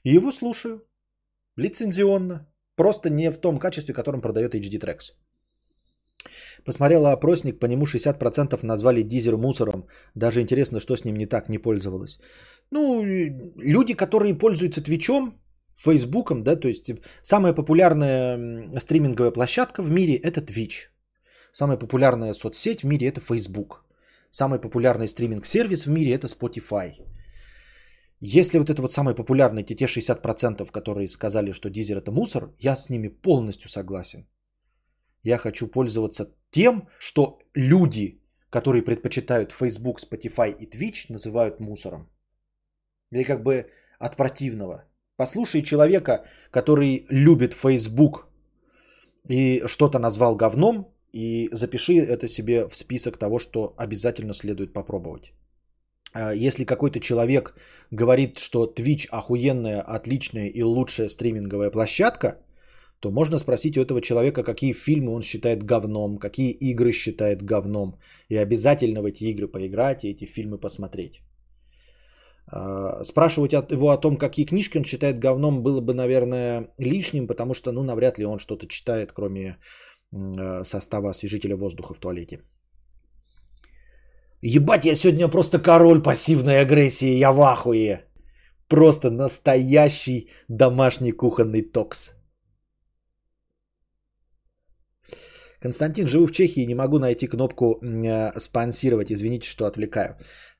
и его слушаю лицензионно, просто не в том качестве, в котором продает HD Tracks. Посмотрела опросник, по нему 60% назвали дизер мусором. Даже интересно, что с ним не так, не пользовалась. Ну, люди, которые пользуются Твичом, Фейсбуком, да, то есть самая популярная стриминговая площадка в мире это Twitch. Самая популярная соцсеть в мире это Facebook. Самый популярный стриминг-сервис в мире это Spotify. Если вот это вот самый популярный, те, те 60%, которые сказали, что Дизер это мусор, я с ними полностью согласен. Я хочу пользоваться тем, что люди, которые предпочитают Facebook, Spotify и Twitch, называют мусором. Или как бы от противного. Послушай человека, который любит Facebook и что-то назвал говном, и запиши это себе в список того, что обязательно следует попробовать. А, если какой-то человек говорит, что Twitch охуенная, отличная и лучшая стриминговая площадка, то можно спросить у этого человека, какие фильмы он считает говном, какие игры считает говном. И обязательно в эти игры поиграть и эти фильмы посмотреть. А, спрашивать его о том, какие книжки он читает говном, было бы, наверное, лишним, потому что, ну, навряд ли он что-то читает, кроме э, состава освежителя воздуха в туалете. Ебать, я сегодня просто король пассивной агрессии, я в ахуе. Просто настоящий домашний кухонный токс. Константин, живу в Чехии, не могу найти кнопку э, спонсировать. Извините, что отвлекаю.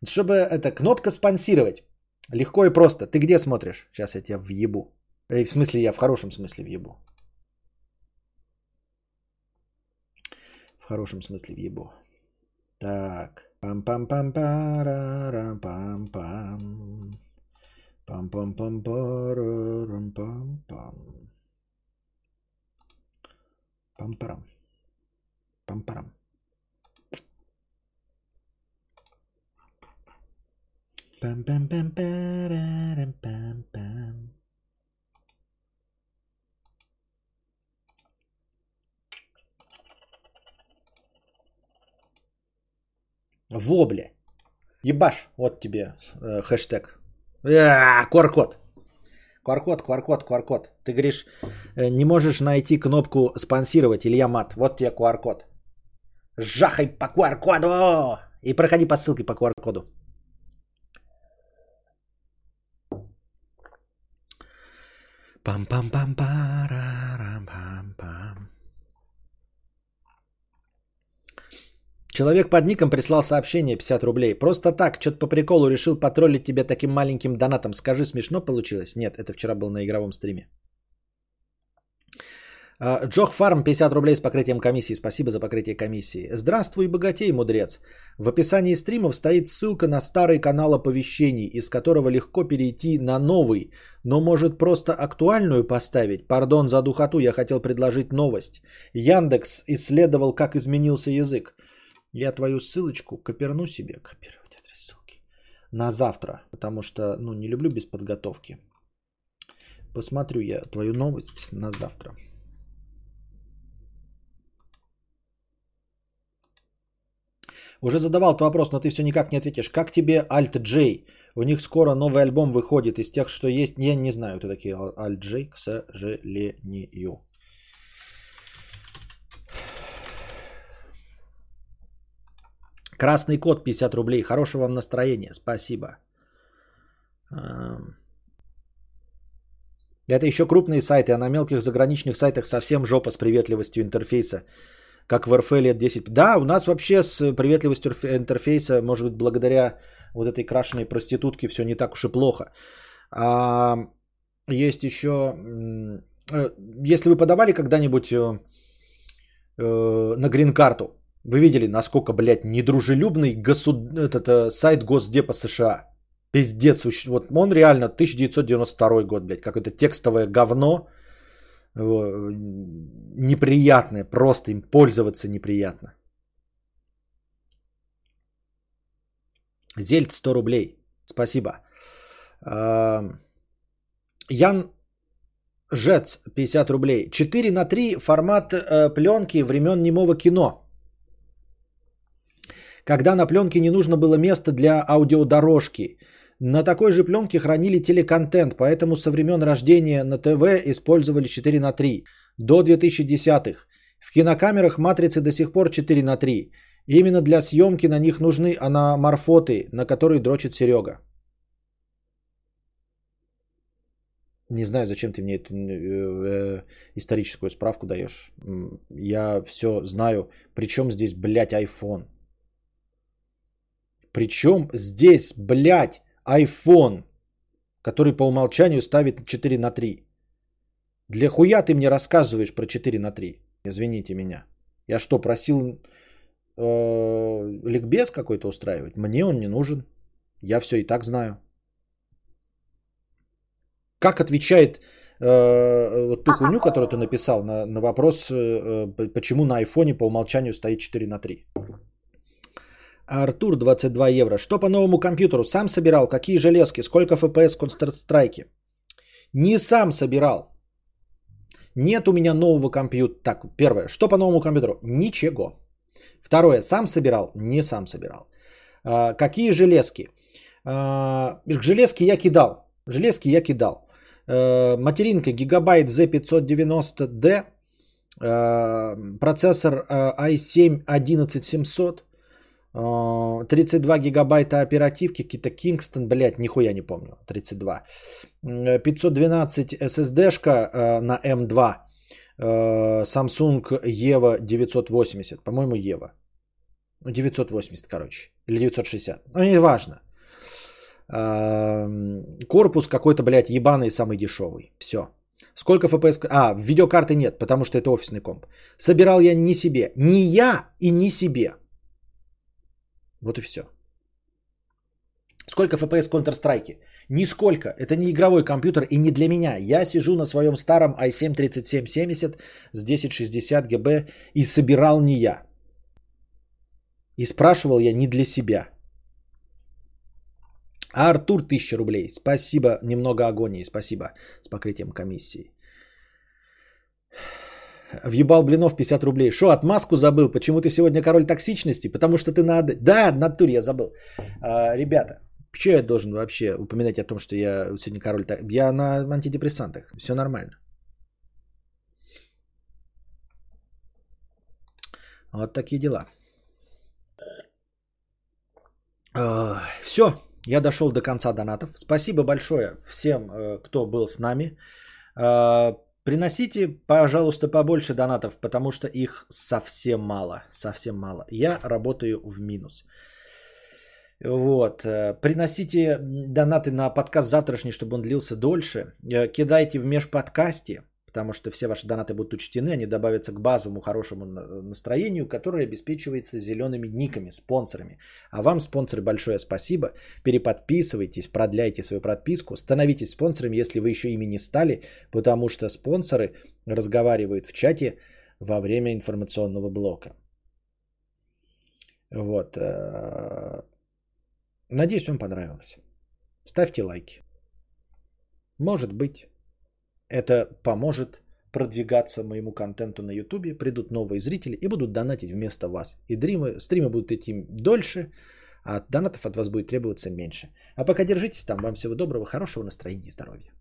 Чтобы это кнопка спонсировать. Легко и просто. Ты где смотришь? Сейчас я тебя въебу. Э, в смысле, я в хорошем смысле въебу. В хорошем смысле въебу. Так. Пам-пам-пам-парам-пам-пам. Пам-пам-пам-парам-пам-пам. Пам-парам. Пам-парам. Пам-пам-пам-парам-пам-пам. Вобле. Ебаш, вот тебе э, хэштег. Э, QR-код. QR-код, QR-код, QR-код. Ты говоришь, э, не можешь найти кнопку спонсировать, Илья Мат. Вот тебе QR-код. Жахай по QR-коду и проходи по ссылке по QR-коду. Пам-пам-пам-парам-пам-пам. Человек под ником прислал сообщение 50 рублей. Просто так, что-то по приколу решил потроллить тебя таким маленьким донатом. Скажи, смешно получилось? Нет, это вчера был на игровом стриме. А, Джох Фарм 50 рублей с покрытием комиссии. Спасибо за покрытие комиссии. Здравствуй, богатей, мудрец. В описании стримов стоит ссылка на старый канал оповещений, из которого легко перейти на новый, но может просто актуальную поставить. Пардон за духоту, я хотел предложить новость. Яндекс исследовал, как изменился язык. Я твою ссылочку коперну себе, копировать адрес ссылки, на завтра, потому что, ну, не люблю без подготовки. Посмотрю я твою новость на завтра. Уже задавал этот вопрос, но ты все никак не ответишь. Как тебе Alt J? У них скоро новый альбом выходит из тех, что есть. Я не знаю, кто такие Alt J, к сожалению. Красный кот 50 рублей. Хорошего вам настроения. Спасибо. Это еще крупные сайты, а на мелких заграничных сайтах совсем жопа с приветливостью интерфейса. Как в РФ лет 10. Да, у нас вообще с приветливостью интерфейса, может быть, благодаря вот этой крашеной проститутке все не так уж и плохо. А, есть еще... Э, если вы подавали когда-нибудь э, э, на грин-карту, вы видели, насколько, блядь, недружелюбный госуд... этот, э, сайт Госдепа США. Пиздец. Вот он реально 1992 год, блядь. Какое-то текстовое говно. Неприятное. Просто им пользоваться неприятно. Зельт 100 рублей. Спасибо. Ян Жец 50 рублей. 4 на 3 формат э, пленки времен немого кино когда на пленке не нужно было место для аудиодорожки. На такой же пленке хранили телеконтент, поэтому со времен рождения на ТВ использовали 4 на 3 до 2010-х. В кинокамерах матрицы до сих пор 4 на 3. Именно для съемки на них нужны аноморфоты, на которые дрочит Серега. Не знаю, зачем ты мне эту э, э, историческую справку даешь. Я все знаю. Причем здесь, блядь, iPhone. Причем здесь, блядь, iPhone, который по умолчанию ставит 4 на 3. Для хуя ты мне рассказываешь про 4 на 3? Извините меня. Я что, просил э, ликбез какой-то устраивать? Мне он не нужен. Я все и так знаю. Как отвечает э, вот ту хуйню, которую ты написал на, на вопрос, э, почему на айфоне по умолчанию стоит 4 на 3? Артур 22 евро. Что по новому компьютеру? Сам собирал? Какие железки? Сколько FPS Counter-Strike? Не сам собирал. Нет у меня нового компьютера. Так, первое. Что по новому компьютеру? Ничего. Второе. Сам собирал? Не сам собирал. А, какие железки? А, железки я кидал. Железки я кидал. А, материнка Gigabyte Z590D. А, процессор а, i7 11700. 32 гигабайта оперативки, какие-то Kingston, блядь, нихуя не помню, 32. 512 SSD-шка на M2, Samsung EVO 980, по-моему, EVO. 980, короче, или 960, ну не важно. Корпус какой-то, блядь, ебаный, самый дешевый. Все. Сколько FPS? А, видеокарты нет, потому что это офисный комп. Собирал я не себе. Не я и не себе. Вот и все. Сколько FPS Counter-Strike? Нисколько. Это не игровой компьютер и не для меня. Я сижу на своем старом i7 3770 с 1060 ГБ и собирал не я. И спрашивал я не для себя. А Артур 1000 рублей. Спасибо. Немного агонии. Спасибо. С покрытием комиссии. Въебал блинов 50 рублей. Шо, отмазку забыл? Почему ты сегодня король токсичности? Потому что ты надо... Да, натуре я забыл. А, ребята, что я должен вообще упоминать о том, что я сегодня король... Я на антидепрессантах. Все нормально. Вот такие дела. А, все, я дошел до конца донатов. Спасибо большое всем, э, кто был с нами. Приносите, пожалуйста, побольше донатов, потому что их совсем мало. Совсем мало. Я работаю в минус. Вот. Э, приносите донаты на подкаст завтрашний, чтобы он длился дольше. Э, кидайте в межподкасте потому что все ваши донаты будут учтены, они добавятся к базовому хорошему настроению, которое обеспечивается зелеными никами, спонсорами. А вам, спонсоры, большое спасибо. Переподписывайтесь, продляйте свою подписку, становитесь спонсорами, если вы еще ими не стали, потому что спонсоры разговаривают в чате во время информационного блока. Вот. Э, надеюсь, вам понравилось. Ставьте лайки. Может быть. Это поможет продвигаться моему контенту на YouTube, придут новые зрители и будут донатить вместо вас. И дримы, стримы будут идти дольше, а донатов от вас будет требоваться меньше. А пока держитесь там. Вам всего доброго, хорошего настроения и здоровья.